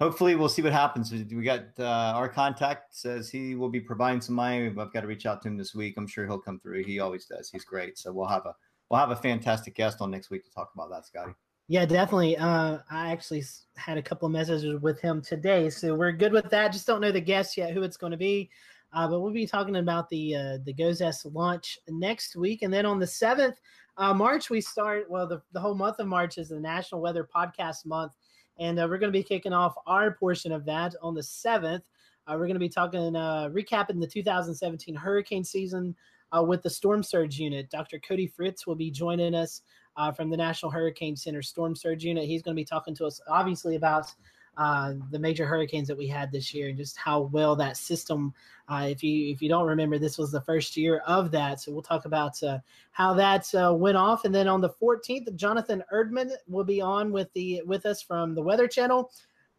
Speaker 6: Hopefully, we'll see what happens. We got uh, our contact says he will be providing some money. I've got to reach out to him this week. I'm sure he'll come through. He always does. He's great. So we'll have a we'll have a fantastic guest on next week to talk about that, Scotty.
Speaker 1: Yeah, definitely. Uh, I actually had a couple of messages with him today, so we're good with that. Just don't know the guest yet, who it's going to be, uh, but we'll be talking about the uh, the GOES launch next week, and then on the seventh uh, March we start. Well, the the whole month of March is the National Weather Podcast Month, And uh, we're going to be kicking off our portion of that on the 7th. Uh, we're going to be talking, uh, recapping the 2017 hurricane season with the Storm Surge Unit. Dr. Cody Fritz will be joining us uh, from the National Hurricane Center Storm Surge Unit. He's going to be talking to us, obviously, about uh, the major hurricanes that we had this year and just how well that system. Uh, if you if you don't remember, this was the first year of that, so we'll talk about uh, how that uh, went off. And then on the 14th, Jonathan Erdman will be on with the with us from the Weather Channel.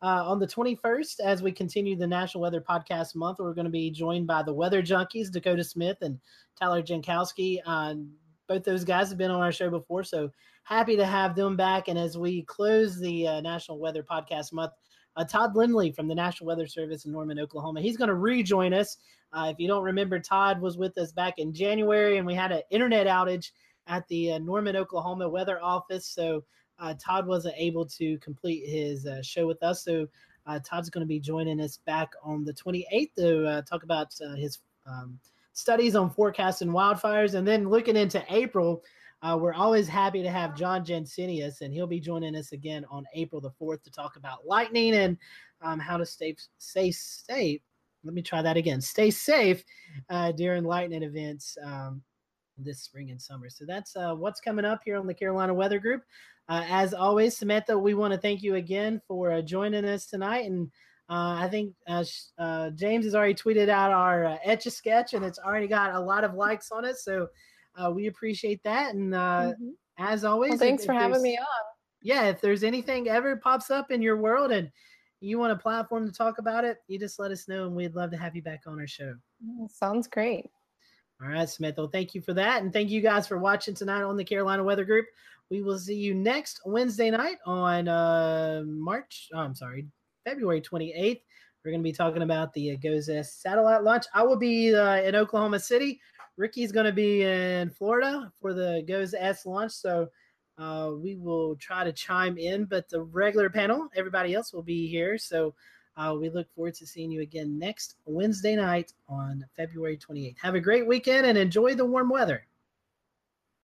Speaker 1: Uh, on the 21st, as we continue the National Weather Podcast Month, we're going to be joined by the Weather Junkies, Dakota Smith and Tyler Jankowski. Uh, both those guys have been on our show before, so happy to have them back. And as we close the uh, National Weather Podcast Month, uh, Todd Lindley from the National Weather Service in Norman, Oklahoma, he's going to rejoin us. Uh, if you don't remember, Todd was with us back in January, and we had an internet outage at the uh, Norman, Oklahoma weather office. So uh, Todd wasn't able to complete his uh, show with us. So Todd's going to be joining us back on the 28th to talk about his um, studies on forecasts and wildfires. And then looking into April, uh, we're always happy to have John Jensenius, and he'll be joining us again on April the 4th to talk about lightning and um, how to stay, stay safe. Let me try that again. Stay safe uh, during lightning events um, this spring and summer. So that's uh, what's coming up here on the Carolina Weather Group. Uh, as always, Samantha, we want to thank you again for uh, joining us tonight. And I think James has already tweeted out our etch a sketch, and it's already got a lot of likes on it. So uh, we appreciate that. And uh, mm-hmm. as always,
Speaker 7: well, thanks if, for if having me on.
Speaker 1: Yeah, if there's anything ever pops up in your world and you want a platform to talk about it, you just let us know, and we'd love to have you back on our show.
Speaker 7: Sounds great.
Speaker 1: All right, Smith. Well, thank you for that. And thank you guys for watching tonight on the Carolina Weather Group. We will see you next Wednesday night on uh, March, oh, I'm sorry, February 28th. We're going to be talking about the GOES satellite launch. I will be uh, in Oklahoma City Ricky's going to be in Florida for the GOES S launch, so uh, we will try to chime in. But the regular panel, everybody else will be here, so uh, we look forward to seeing you again next Wednesday night on February 28th. Have a great weekend and enjoy the warm weather.